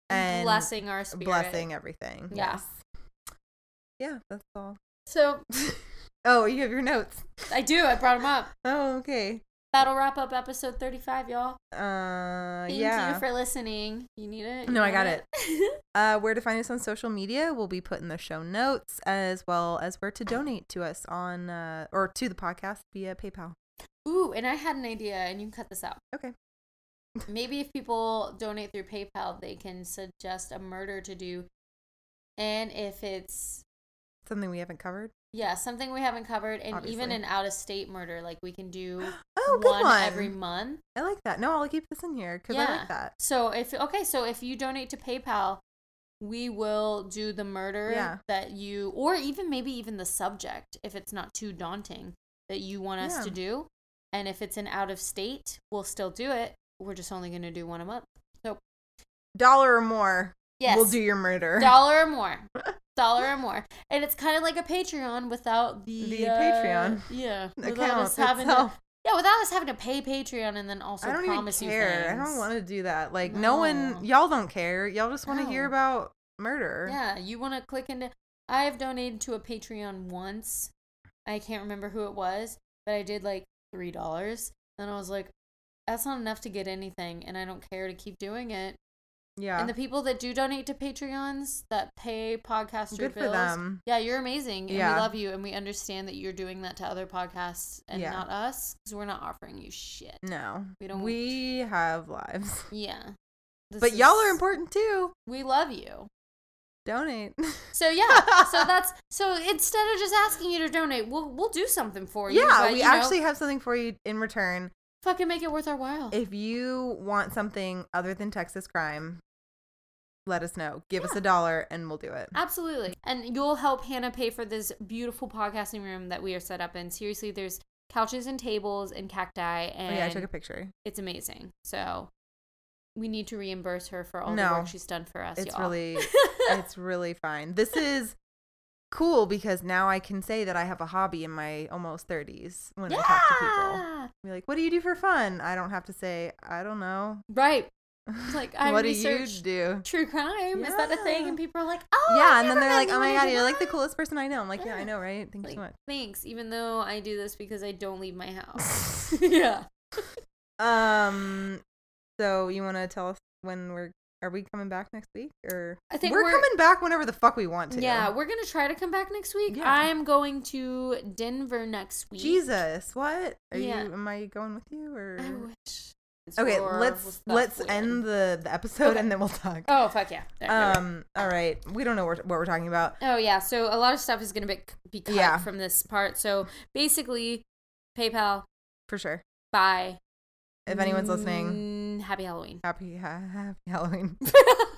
and blessing our spirit. blessing everything. Yeah. Yes. Yeah, that's all. So oh, you have your notes. I do. I brought them up. Oh, okay. That'll wrap up episode 35, y'all. Uh Thank yeah. you for listening. You need it? You No, I got uh where to find us on social media, we'll be putting the show notes as well as where to donate to us on uh or to the podcast via PayPal. Ooh, and I had an idea, and you can cut this out. Okay. Maybe if people donate through PayPal, they can suggest a murder to do. And if it's Something we haven't covered. Yeah, something we haven't covered, and even an out of state murder, like we can do Oh, good one, one. every month. I like that. No, I'll keep this in here because I like that. So if okay, so if you donate to PayPal, we will do the murder Yeah. that you, or even maybe even the subject, if it's not too daunting, that you want us Yeah. to do. And if it's an out of state, we'll still do it. We're just only going to do one a month. So Dollar or more. yes, We'll do your murder. dollar or more, dollar or more, and it's kind of like a Patreon without the The uh, Patreon yeah, without us having to. Yeah, without us having to pay Patreon and then also I don't even promise you care. things. I don't want to do that. Like no, one, y'all don't care. Y'all just want to hear about murder. Yeah, you want to click into. I have donated to a Patreon once. I can't remember who it was, but I did like three dollars, and I was like, "That's not enough to get anything," and I don't care to keep doing it. Yeah. And the people that do donate to Patreons that pay podcaster Good for bills, them. yeah, you're amazing, and Yeah. we love you, and we understand that you're doing that to other podcasts and Yeah. not us, because we're not offering you shit. no. We don't- We have lives. Yeah, This But y'all are important too. We love you. Donate. So yeah, so that's so instead of just asking you to donate, we'll we'll do something for you. yeah, but, we you know, actually have something for you in return. fucking make it worth our while. If you want something other than Texas crime, let us know. Give us a dollar and we'll do it. Absolutely, and you'll help Hannah pay for this beautiful podcasting room that we are set up in. Seriously, there's couches and tables and cacti, Oh and yeah, I took a picture. it's amazing. So we need to reimburse her for all the work she's done for us. It's y'all. really it's really fine. This is cool because now I can say that I have a hobby in my almost 30s when I talk to people. Be like, "What do you do for fun?" I don't have to say, "I don't know." right. It's like I what do you do? true crime. Is that a thing? And people are like, oh, yeah, and then they're like, "Oh my god, you're like the coolest person I know." I'm like, "Yeah, I know, right? Thanks Like, so much." Thanks, even though I do this because I don't leave my house. yeah. Um, so you want to tell us when we're are we coming back next week or I think we're, we're- coming back whenever the fuck we want to. Yeah, we're gonna try to come back next week. Yeah. I'm going to Denver next week. Jesus, what? Are Yeah. you? Am I going with you or? I wish. Okay, let's let's weird? end the the episode Okay. and then we'll talk. Oh fuck yeah. Um. All right. We don't know what, what we're talking about. Oh yeah. So a lot of stuff is gonna be be cut Yeah. from this part. So basically, PayPal. For sure. Bye. If anyone's listening, Mm, happy Halloween. happy ha- happy Halloween.